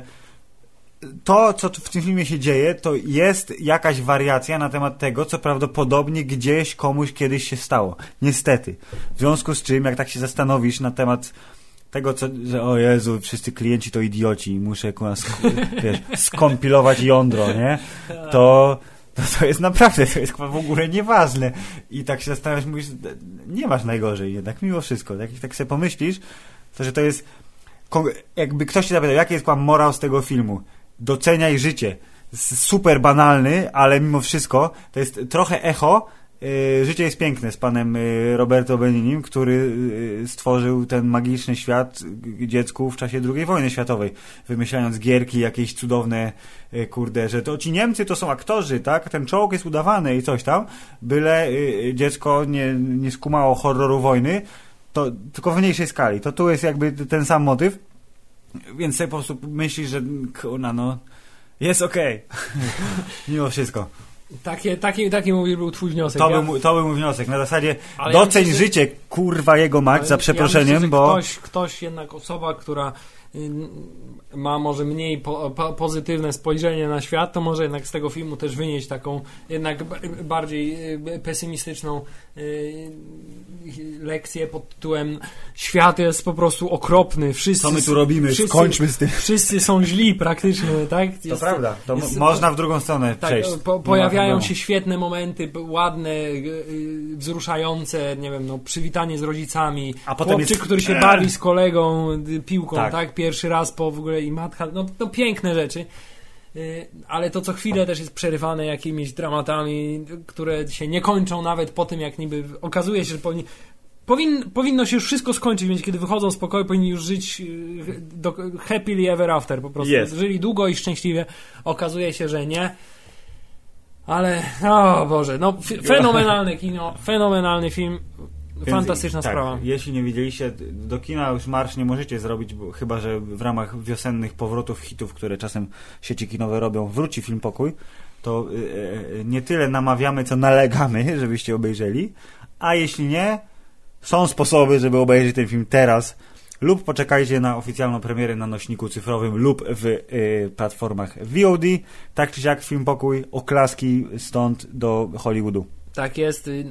to, co w tym filmie się dzieje, to jest jakaś wariacja na temat tego, co prawdopodobnie gdzieś komuś kiedyś się stało. Niestety. W związku z czym, jak tak się zastanowisz na temat tego, co, że o Jezu, wszyscy klienci to idioci i muszę wiesz, skompilować jądro, nie? To, to, to jest naprawdę, to jest w ogóle nieważne. I tak się zastanawiasz, mówisz, nie masz najgorzej jednak, mimo wszystko. Jak tak sobie pomyślisz, to że to jest, jakby ktoś cię zapytał, jaki jest kurwa, morał z tego filmu? Doceniaj życie. Super banalny, ale mimo wszystko to jest trochę echo y, Życie jest piękne z panem y, Roberto Beninim, który y, stworzył ten magiczny świat dziecku w czasie II wojny światowej, wymyślając gierki jakieś cudowne, kurde, że to ci Niemcy to są aktorzy, tak? Ten czołg jest udawany i coś tam, byle dziecko nie, nie skumało horroru wojny, to tylko w mniejszej skali. To tu jest jakby ten sam motyw, więc sobie po prostu myślisz, że kurna, no jest okej. [laughs] Mimo wszystko. Takie, taki, taki mówi, był twój wniosek. To Ja- był, mój- to był mój wniosek. Na zasadzie Ale ja doceń myślę, że- życie, kurwa jego mać, za ja przeproszeniem, myślę, że bo... Ktoś, ktoś jednak, osoba, która y, ma może mniej po, po, pozytywne spojrzenie na świat, to może jednak z tego filmu też wynieść taką jednak bardziej y, pesymistyczną y, lekcję pod tytułem świat jest po prostu okropny, wszyscy, Co my tu robimy? wszyscy, Skończmy z tym. wszyscy są źli praktycznie, tak? To Jest- prawda. To jest- można w drugą stronę tak, przejść. po, pojawiają się świetne momenty, ładne, y, wzruszające, nie wiem, no, przywitanie z rodzicami. A potem Chłopczyk, jest- który się bawi z kolegą piłką, Tak. tak. Pierwszy raz po w ogóle i matka, no to piękne rzeczy. Y, Ale to co chwilę też jest przerywane jakimiś dramatami, które się nie kończą nawet po tym, jak niby okazuje się, że powinni, powin, powinno się już wszystko skończyć, więc kiedy wychodzą z pokoju, powinni już żyć y, do, happily ever after po prostu. Jest. Żyli długo i szczęśliwie. Okazuje się, że nie. Ale, o Boże, no [laughs] fenomenalne kino, fenomenalny film, Więc fantastyczna tak, sprawa. Jeśli nie widzieliście, do kina już marsz nie możecie zrobić, bo, chyba że w ramach wiosennych powrotów hitów, które czasem sieci kinowe robią, wróci film Pokój, to y, y, nie tyle namawiamy, co nalegamy, [laughs] żebyście obejrzeli, a jeśli nie, są sposoby, żeby obejrzeć ten film teraz lub poczekajcie na oficjalną premierę na nośniku cyfrowym lub w y, platformach VOD. Tak czy siak film Pokój, oklaski stąd do Hollywoodu. Tak jest, y,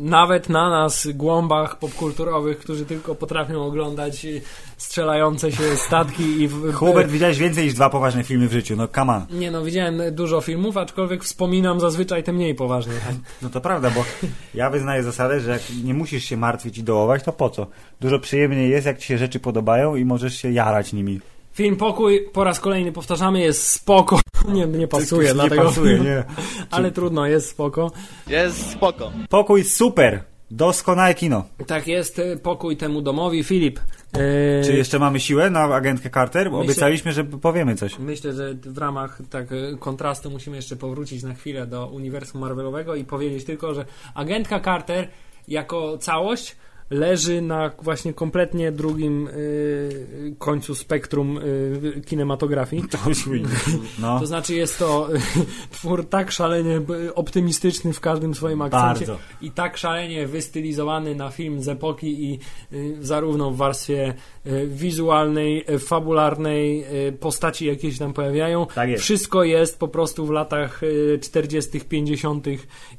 nawet na nas, głąbach popkulturowych, którzy tylko potrafią oglądać y, strzelające się statki i... W, Hubert, widziałeś więcej niż dwa poważne filmy w życiu, no come on. Nie no, widziałem dużo filmów, aczkolwiek wspominam zazwyczaj te mniej poważne. [laughs] No to prawda, bo ja wyznaję zasadę, że jak nie musisz się martwić i dołować, to po co? Dużo przyjemniej jest, jak ci się rzeczy podobają i możesz się jarać nimi. Film Pokój, po raz kolejny powtarzamy, jest spoko. [laughs] Nie, nie pasuje, nie dlatego... pasuje, nie. [laughs] Ale trudno, jest spoko. Jest spoko. Pokój super, doskonałe kino. Tak jest, y, pokój temu domowi. Filip, y, Czy jeszcze mamy siłę na agentkę Carter? Myślę- Obiecaliśmy, że powiemy coś. Myślę, że w ramach tak y, kontrastu musimy jeszcze powrócić na chwilę do uniwersum Marvelowego i powiedzieć tylko, że agentka Carter jako całość leży na właśnie kompletnie drugim y, końcu spektrum y, kinematografii. No, To znaczy jest to twór tak szalenie b- optymistyczny w każdym swoim akcencie Bardzo. i tak szalenie wystylizowany na film z epoki i y, zarówno w warstwie y, wizualnej, y, fabularnej, y, postaci jakieś się tam pojawiają. Tak jest. Wszystko jest po prostu w latach y, 40., 50.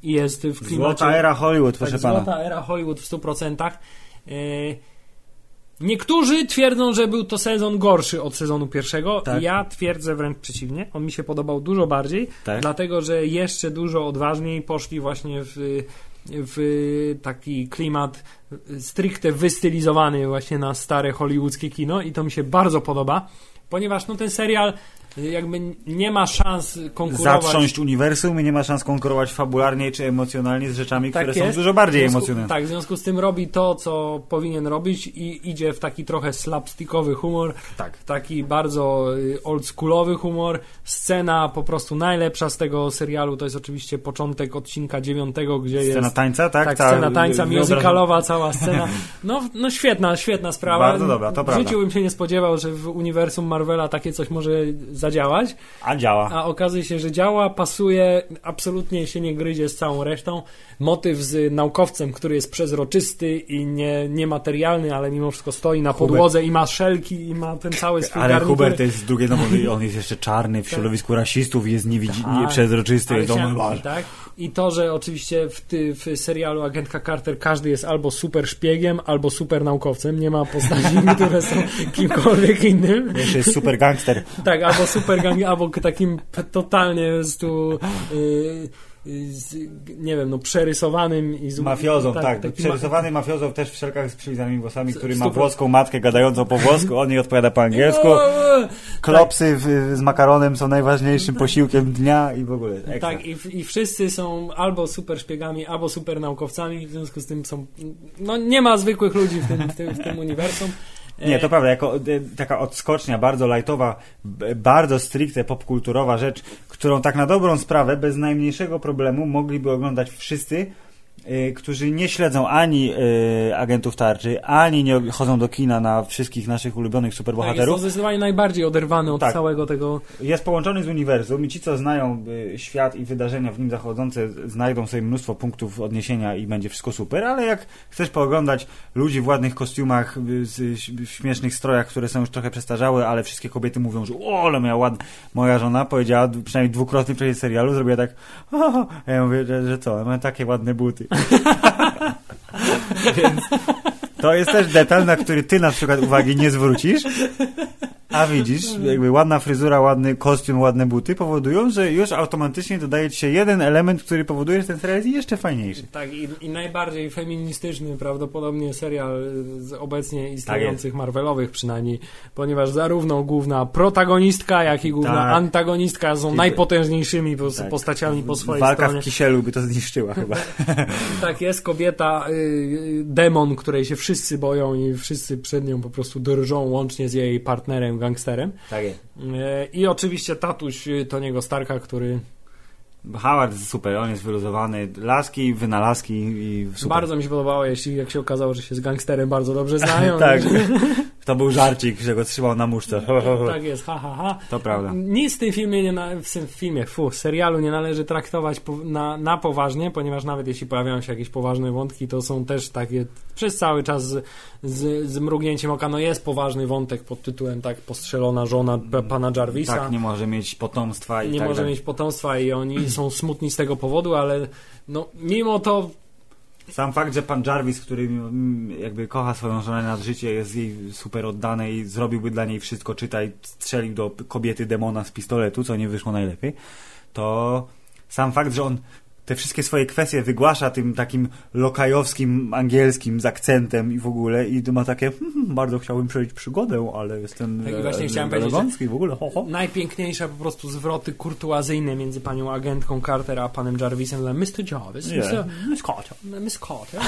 i jest w klimacie Złota era Hollywood, proszę tak, pana. złota era Hollywood w 100%. Yy, Niektórzy twierdzą, że był to sezon gorszy od sezonu pierwszego. Tak. Ja twierdzę wręcz przeciwnie. On mi się podobał dużo bardziej, Tak. dlatego że jeszcze dużo odważniej poszli właśnie w w taki klimat stricte wystylizowany właśnie na stare hollywoodzkie kino i to mi się bardzo podoba, ponieważ no ten serial jakby nie ma szans konkurować. Zatrząść uniwersum i nie ma szans konkurować fabularnie czy emocjonalnie z rzeczami, Tak które są jest. dużo bardziej W związku- emocjonalne. Tak, w związku z tym robi to, co powinien robić i idzie w taki trochę slapstickowy humor, Tak. taki bardzo y, oldschoolowy humor. Scena po prostu najlepsza z tego serialu to jest oczywiście początek odcinka dziewiątego, gdzie Scena jest tańca, tak? tak, Ta- scena tańca musicalowa, cała scena. No, no świetna, świetna sprawa. Bardzo dobra, to w prawda. życiu bym się nie spodziewał, że w uniwersum Marvela takie coś może zadziałać. A działa. A okazuje się, że działa, pasuje, absolutnie się nie gryzie z całą resztą. Motyw z naukowcem, który jest przezroczysty i nie, niematerialny, ale mimo wszystko stoi na Hubert. podłodze i ma szelki i ma ten cały swój Ale garnitur. Hubert jest z drugiej, no [laughs] on jest jeszcze czarny w środowisku rasistów jest niewidzi- Tak. nieprzezroczysty. Chciałem- masz. tak? I to, że oczywiście w, ty, w serialu Agentka Carter każdy jest albo super szpiegiem, albo super naukowcem. Nie ma postaci, [laughs] które są kimkolwiek innym. Jeszcze jest super gangster. Tak, albo super gang, albo takim totalnie z tu. Yy, z, nie wiem, no przerysowanym i z Mafiozą, tak. taki Przerysowany mafiozą też w szelkach z przylizanymi włosami, który ma włoską matkę gadającą po włosku, on jej odpowiada po angielsku. [laughs] Klopsy w, z makaronem są najważniejszym posiłkiem dnia i w ogóle. Ekstra. Tak, i, i wszyscy są albo super szpiegami, albo super naukowcami, w związku z tym są. No nie ma zwykłych ludzi w tym, w tym, w tym uniwersum. Nie, to prawda, jako e, taka odskocznia, bardzo lajtowa, b- bardzo stricte popkulturowa rzecz, którą tak na dobrą sprawę, bez najmniejszego problemu mogliby oglądać wszyscy, którzy nie śledzą ani e, agentów tarczy, ani nie chodzą do kina na wszystkich naszych ulubionych Tak, jest superbohaterów. to zdecydowanie najbardziej oderwany od Tak. całego tego. jest połączony z uniwersum i ci, co znają y, świat i wydarzenia w nim zachodzące, znajdą sobie mnóstwo punktów odniesienia i będzie wszystko super, ale jak chcesz pooglądać ludzi w ładnych kostiumach, y, w śmiesznych strojach, które są już trochę przestarzałe, ale wszystkie kobiety mówią, że o, ale miała ładna... Moja żona powiedziała, przynajmniej dwukrotnie w czasie serialu, zrobiła tak [laughs] o, a ja mówię, że, że co, mam takie ładne buty. [laughs] Więc to jest też detal, na który ty na przykład uwagi nie zwrócisz, a widzisz, jakby ładna fryzura, ładny kostium, ładne buty powodują, że już automatycznie dodaje ci się jeden element, który powoduje, że ten serial jest jeszcze fajniejszy. Tak, i, i najbardziej feministyczny prawdopodobnie serial z obecnie istniejących Marvelowych przynajmniej, ponieważ zarówno główna protagonistka, jak i główna Tak. antagonistka są najpotężniejszymi po, Tak. postaciami po swojej Walka stronie. w kisielu by to zniszczyła chyba. [laughs] Tak jest, kobieta, y, y, demon, której się wszyscy boją i wszyscy przed nią po prostu drżą, łącznie z jej partnerem, gangsterem. Tak jest. Y, I oczywiście tatuś y, Toniego Starka, który Howard jest super, on jest wyluzowany, laski, wynalazki i super. bardzo mi się podobało, jeśli jak się okazało, że się z gangsterem bardzo dobrze znają. [laughs] tak. [laughs] To był żarcik, że go trzymał na muszce. tak jest, ha, ha, ha. To prawda. Nic w tym filmie, nie na, w tym filmie, fu, serialu nie należy traktować po, na, na poważnie, ponieważ nawet jeśli pojawiają się jakieś poważne wątki, to są też takie przez cały czas z, z, z mrugnięciem oka. No jest poważny wątek pod tytułem tak postrzelona żona p- pana Jarvisa. Tak, nie może mieć potomstwa i nie tak może dalej. mieć potomstwa i oni są smutni z tego powodu, ale no mimo to Sam fakt, że pan Jarvis, który jakby kocha swoją żonę nad życie, jest jej super oddany i zrobiłby dla niej wszystko, czytaj, strzelił do kobiety demona z pistoletu, co nie wyszło najlepiej, to sam fakt, że on te wszystkie swoje kwestie wygłasza tym takim lokajowskim, angielskim z akcentem i w ogóle i ma takie, hmm, bardzo chciałbym przejść przygodę, ale jestem Tak i właśnie e, chciałem powiedzieć, elegancki w ogóle, ho, ho. najpiękniejsze po prostu zwroty kurtuazyjne między panią agentką Carter a panem Jarvisem dla Mr. Jarvis, Nie, Mr. Miss Carter. Miss Carter.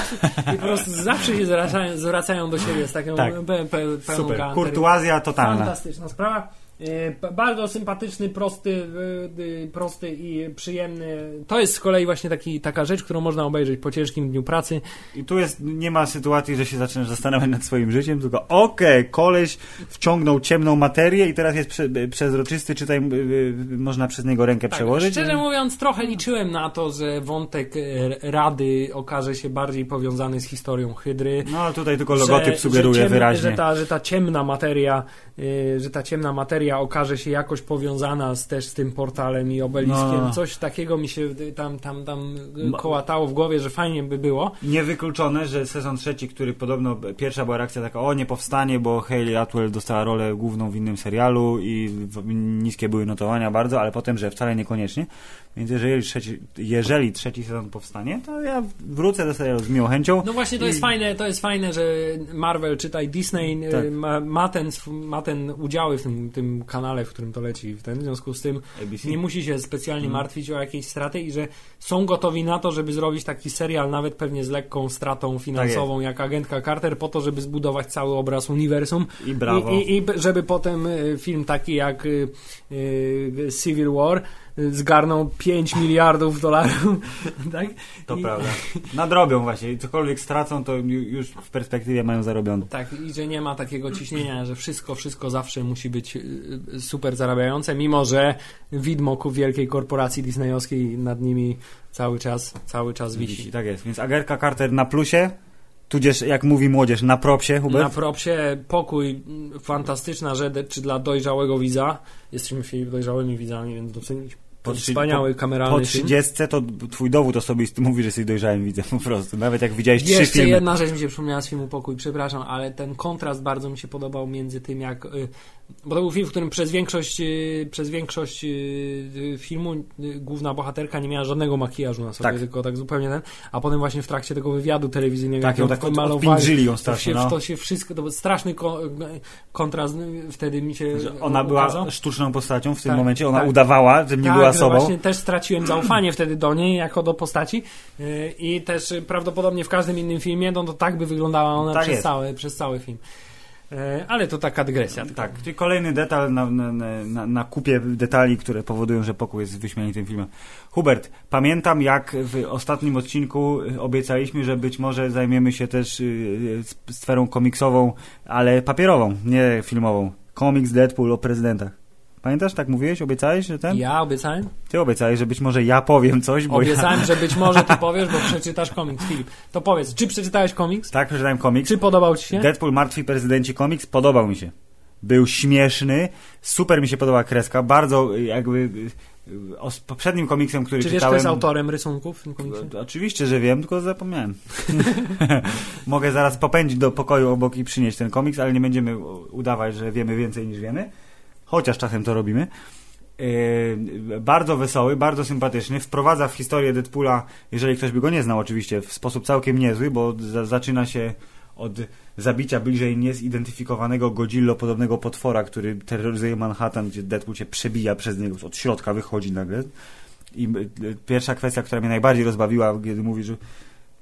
I po prostu zawsze się zwracają, zwracają do siebie z taką Tak. pe, pe, pełną Super, kurtuazja totalna. Fantastyczna sprawa. E, Bardzo sympatyczny, prosty, e, y, prosty i przyjemny. To jest z kolei właśnie taki, taka rzecz, którą można obejrzeć po ciężkim dniu pracy. I tu jest, nie ma sytuacji, że się zaczynasz zastanawiać nad swoim życiem, tylko okej, koleś wciągnął ciemną materię i teraz jest prze, przezroczysty, czytaj, można przez niego rękę przełożyć. Tak, Szczerze mówiąc, trochę liczyłem na to, że wątek e, Rady okaże się bardziej powiązany z historią Hydry. No ale tutaj tylko logotyp że, sugeruje że wyraźnie. Że ta, że ta ciemna materia, że ta ciemna materia okaże się jakoś powiązana z, też z tym portalem i obeliskiem. No. Coś takiego mi się tam, tam, tam y, kołatało w głowie, że fajnie by było. Niewykluczone, że sezon trzeci, który podobno pierwsza była reakcja taka, o nie powstanie, bo Hayley Atwell dostała rolę główną w innym serialu i niskie były notowania bardzo, ale potem, że wcale niekoniecznie. Więc jeżeli trzeci, jeżeli trzeci sezon powstanie, to ja wrócę do serialu z miłą chęcią. No właśnie to I- jest fajne, to jest fajne, że Marvel, czytaj Disney y, Tak. ma, ma, ten, ma ten udziały w tym, tym kanale, w którym to leci. W, ten, w związku z tym ABC. nie musi się specjalnie Mhm. martwić o jakieś straty i że są gotowi na to, żeby zrobić taki serial, nawet pewnie z lekką stratą finansową, jak agentka Carter, po to, żeby zbudować cały obraz uniwersum. I brawo. I, i, I żeby potem y, film taki jak y, y, Civil War zgarnął 5 miliardów dolarów. [laughs] tak? To I, prawda. Nadrobią właśnie. Cokolwiek stracą, to ju- już w perspektywie mają zarobione. Tak, i że nie ma takiego ciśnienia, że wszystko, wszystko zawsze musi być y, y, super zarabiające, mimo że widmo ku wielkiej korporacji disneyowskiej nad nimi cały czas, cały czas wisi. Wisi. Tak jest. Więc Agerka Carter na plusie, tudzież jak mówi młodzież, na propsie, Na Hubert. propsie pokój, mm, fantastyczna rzecz, czy dla dojrzałego widza. Jesteśmy dojrzałymi widzami, więc docenić. Po Po trzy- wspaniały Po kameralny film. 30 to twój dowód osobisty mówi, że jesteś dojrzałym widzem po prostu. Nawet jak widziałeś trzy Jeszcze filmy. jedna rzecz mi się przypomniała z filmu Pokój, przepraszam, ale ten kontrast bardzo mi się podobał między tym, jak. Bo to był film, w którym przez większość, y, przez większość y, y, filmu główna bohaterka nie miała żadnego makijażu na sobie, Tak. tylko tak zupełnie ten. A potem właśnie w trakcie tego wywiadu telewizyjnego, Tak, ją ją tak od- malowali, ją to strasznie, się, no. to się wszystko, to był straszny ko- kontrast wtedy mi się Że Ona była ukazał. sztuczną postacią w tym Tak, momencie, ona tak. udawała, że nie tak, była sobą. właśnie też straciłem zaufanie wtedy do niej jako do postaci i też prawdopodobnie w każdym innym filmie no to tak by wyglądała ona Tak przez, jest. cały, przez cały film. Yy, ale to taka dygresja. Tak, czyli kolejny detal na, na, na, na kupie detali, które powodują, że pokój jest wyśmienitym filmem. Hubert, pamiętam jak w ostatnim odcinku y, obiecaliśmy, że być może zajmiemy się też sp- sferą komiksową, ale papierową, nie filmową. Komiks Deadpool o prezydentach. Pamiętasz, tak mówiłeś? Obiecałeś, że ten? Ja obiecałem? Ty obiecałeś, że być może ja powiem coś, bo Obiecałem, że być może ty [laughs] powiesz, bo przeczytasz komiks, Filip. To powiedz, czy przeczytałeś komiks? ja... Tak, przeczytałem komiks. Czy podobał ci się? Deadpool Martwi Prezydenci komiks podobał mi się. Był śmieszny, super mi się podobała kreska, bardzo y, jakby y, o, z poprzednim komiksem, który Czy wiesz, kto czytałem... jest autorem rysunków w tym komiksie? Oczywiście, że wiem, tylko zapomniałem. [laughs] [laughs] Mogę zaraz popędzić do pokoju obok i przynieść ten komiks, ale nie będziemy udawać, że wiemy więcej niż wiemy. Chociaż czasem to robimy. Yy, bardzo wesoły, bardzo sympatyczny. Wprowadza w historię Deadpoola, jeżeli ktoś by go nie znał oczywiście, w sposób całkiem niezły, bo za, zaczyna się od zabicia bliżej niezidentyfikowanego Godzillo podobnego potwora, który terroryzuje Manhattan, gdzie Deadpool się przebija przez niego, od środka wychodzi nagle. I y, pierwsza kwestia, która mnie najbardziej rozbawiła, kiedy mówi, że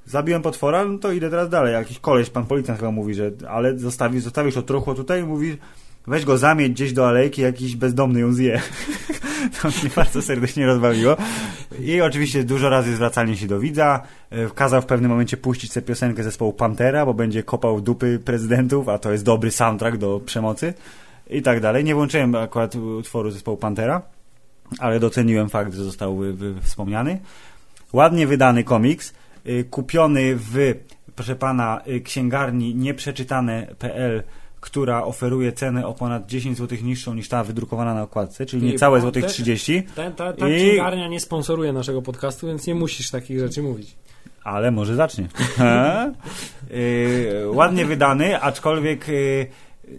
zabiłem potwora, no to idę teraz dalej. Jakiś koleś, pan policjant chyba mówi, że ale zostawisz, zostawisz to truchło tutaj i mówi, weź go zamieć gdzieś do alejki, jakiś bezdomny ją zje. [laughs] to mnie bardzo serdecznie rozbawiło. I oczywiście dużo razy zwracanie się do widza. E, Kazał w pewnym momencie puścić sobie piosenkę zespołu Pantera, bo będzie kopał dupy prezydentów, a to jest dobry soundtrack do przemocy i tak dalej. Nie włączyłem akurat utworu zespołu Pantera, ale doceniłem fakt, że został wspomniany. Ładnie wydany komiks, y, kupiony w, proszę pana, y, księgarni nieprzeczytane.pl, która oferuje cenę o ponad 10 zł niższą niż ta wydrukowana na okładce, czyli I niecałe złotych te- 30, Ta, ta, ta I- księgarnia nie sponsoruje naszego podcastu, więc nie musisz takich rzeczy mówić. ale może zacznie. [laughs] E? Y, ładnie wydany, aczkolwiek y,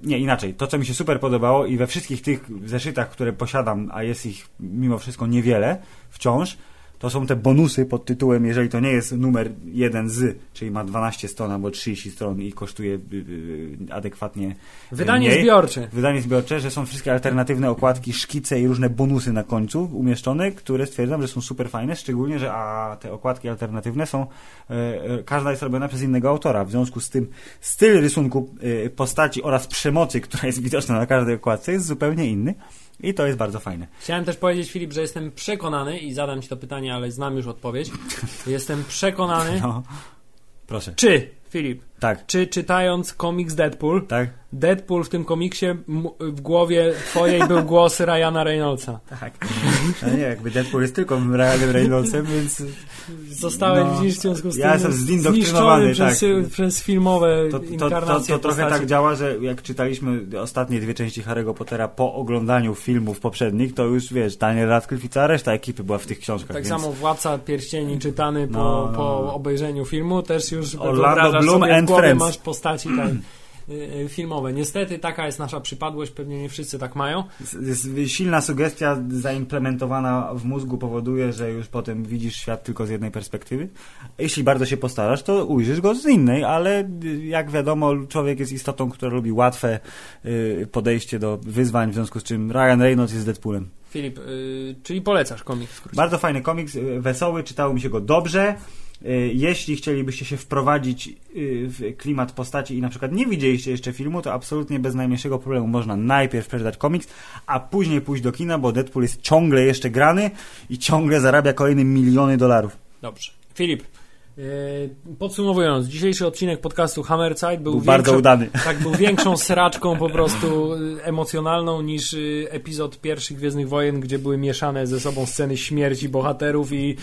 nie, inaczej. To, co mi się super podobało i we wszystkich tych zeszytach, które posiadam, a jest ich mimo wszystko niewiele wciąż, to są te bonusy pod tytułem, jeżeli to nie jest numer jeden z, czyli ma 12 stron albo 30 stron i kosztuje y, y, adekwatnie Wydanie mniej. zbiorcze. Wydanie zbiorcze, że są wszystkie alternatywne okładki, szkice i różne bonusy na końcu umieszczone, które stwierdzam, że są super fajne, szczególnie, że a te okładki alternatywne są, e, e, każda jest robiona przez innego autora, w związku z tym styl rysunku e, postaci oraz przemocy, która jest widoczna na każdej okładce jest zupełnie inny i to jest bardzo fajne. Chciałem też powiedzieć, Filip, że jestem przekonany i zadam ci to pytanie, ale znam już odpowiedź. Jestem przekonany, No, proszę. czy, Filip, Tak, czy czytając komiks Deadpool, tak. Deadpool w tym komiksie w głowie twojej był głos Ryana Reynoldsa. Tak. No nie, jakby Deadpool jest tylko Ryanem Reynoldsem, więc Zostałeś No, w związku z ja tym jestem zniszczony zindoktrynowany, przez, tak. przez filmowe to, to, to, to, inkarnacje to trochę tak działa, że jak czytaliśmy ostatnie dwie części Harry'ego Pottera po oglądaniu filmów poprzednich, to już wiesz, Daniel Radcliffe i cała reszta ekipy była w tych książkach. Tak więc... samo Władca Pierścieni czytany po, No, no, po no. obejrzeniu filmu też już Orlando Bloom and głowie masz postaci tak, y, y, filmowe. Niestety taka jest nasza przypadłość, pewnie nie wszyscy tak mają. Jest silna sugestia zaimplementowana w mózgu powoduje, że już potem widzisz świat tylko z jednej perspektywy. Jeśli bardzo się postarasz, to ujrzysz go z innej, ale y, jak wiadomo, człowiek jest istotą, która lubi łatwe podejście do wyzwań, w związku z czym Ryan Reynolds jest Deadpoolem. Filip, czyli polecasz komiks. Bardzo fajny komiks, wesoły, czytało mi się go dobrze. Y, Jeśli chcielibyście się wprowadzić y, w klimat postaci i na przykład nie widzieliście jeszcze filmu, to absolutnie bez najmniejszego problemu można najpierw przeczytać komiks, a później pójść do kina, bo Deadpool jest ciągle jeszcze grany i ciągle zarabia kolejne miliony dolarów. Dobrze. Filip, podsumowując, dzisiejszy odcinek podcastu Hammerzeit był, Był bardzo większą- udany. [laughs] Tak, był większą sraczką po prostu y, emocjonalną niż y, epizod pierwszych Gwiezdnych Wojen, gdzie były mieszane ze sobą sceny śmierci bohaterów i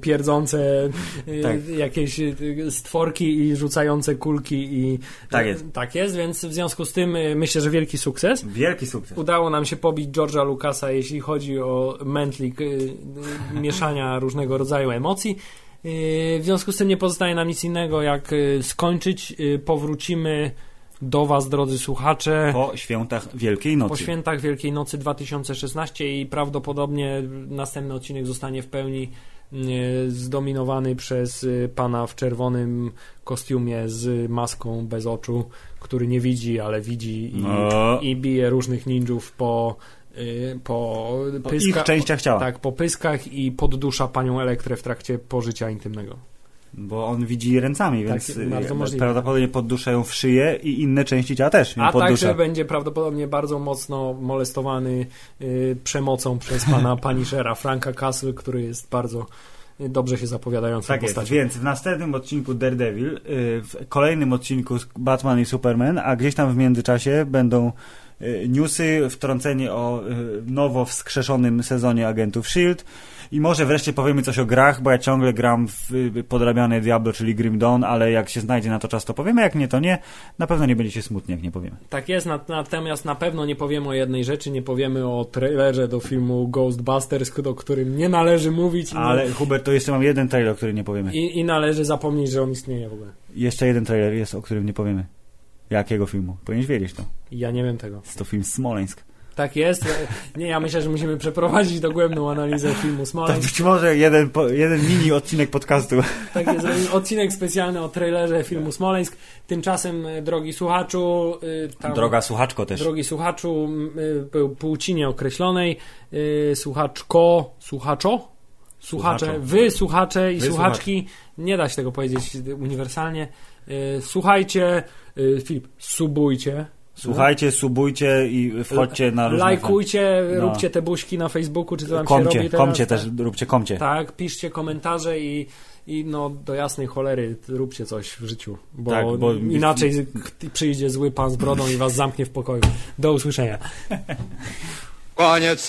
pierdzące Tak. jakieś stworki i rzucające kulki i Tak jest. tak jest, więc w związku z tym myślę, że wielki sukces. Wielki sukces. Udało nam się pobić George'a Lucasa, jeśli chodzi o mętlik mieszania różnego rodzaju emocji. Y, W związku z tym nie pozostaje nam nic innego, jak y, skończyć. Y, Powrócimy do Was, drodzy słuchacze, Po świętach Wielkiej Nocy. po świętach Wielkiej Nocy 2016 i prawdopodobnie następny odcinek zostanie w pełni y, zdominowany przez pana w czerwonym kostiumie z maską bez oczu, który nie widzi, ale widzi i, No. i bije różnych ninjów po, po, Po pyska- ich częściach ciała. tak, po pyskach i poddusza panią Elektrę w trakcie pożycia intymnego. Bo on widzi ręcami, Tak, więc y, prawdopodobnie podduszają w szyję i inne części ciała też ją A poddusza. także będzie prawdopodobnie bardzo mocno molestowany y, przemocą przez pana [laughs] Punishera Franka Castle, który jest bardzo y, dobrze się zapowiadającą Tak jest, postacią. więc w następnym odcinku Daredevil, y, w kolejnym odcinku Batman i Superman, a gdzieś tam w międzyczasie będą y, newsy, wtrącenie o y, nowo wskrzeszonym sezonie Agentów S.H.I.E.L.D. i może wreszcie powiemy coś o grach, bo ja ciągle gram w y, podrabiane Diablo, czyli Grim Dawn, ale jak się znajdzie na to czas, to powiemy, jak nie, to nie. Na pewno nie będziecie smutni, jak nie powiemy. Tak jest, nat- natomiast na pewno nie powiemy o jednej rzeczy, nie powiemy o trailerze do filmu Ghostbusters, o którym nie należy mówić i, Ale Hubert, to jeszcze mam jeden trailer, o którym nie powiemy. i, i należy zapomnieć, że on istnieje w ogóle. Jeszcze jeden trailer jest, o którym nie powiemy. Jakiego filmu? Powinieneś wiedzieć to. Ja nie wiem tego. Jest to film Smoleńsk. Tak jest. Nie, ja myślę, że musimy przeprowadzić dogłębną analizę filmu To Smoleńsk. być może jeden, jeden mini odcinek podcastu. Tak jest, odcinek specjalny o trailerze filmu Smoleńsk. Tymczasem, e, drogi słuchaczu, y, tam, Droga słuchaczko też. drogi słuchaczu, był płci nieokreślonej, słuchaczko, słuchaczo? Słuchacze, Słuchaczo. wy słuchacze i Wy słuchaczki, nie da się tego powiedzieć uniwersalnie. Słuchajcie, Filip, subujcie. Słuchajcie, subujcie i wchodźcie na różne... Lajkujcie, No. róbcie te buźki na Facebooku, czy co tam się Komcie, robi teraz. komcie tak? też, róbcie komcie. Tak, piszcie komentarze i, i no do jasnej cholery róbcie coś w życiu, bo, Tak, bo- inaczej przyjdzie zły pan z brodą i was zamknie w pokoju. Do usłyszenia. Koniec.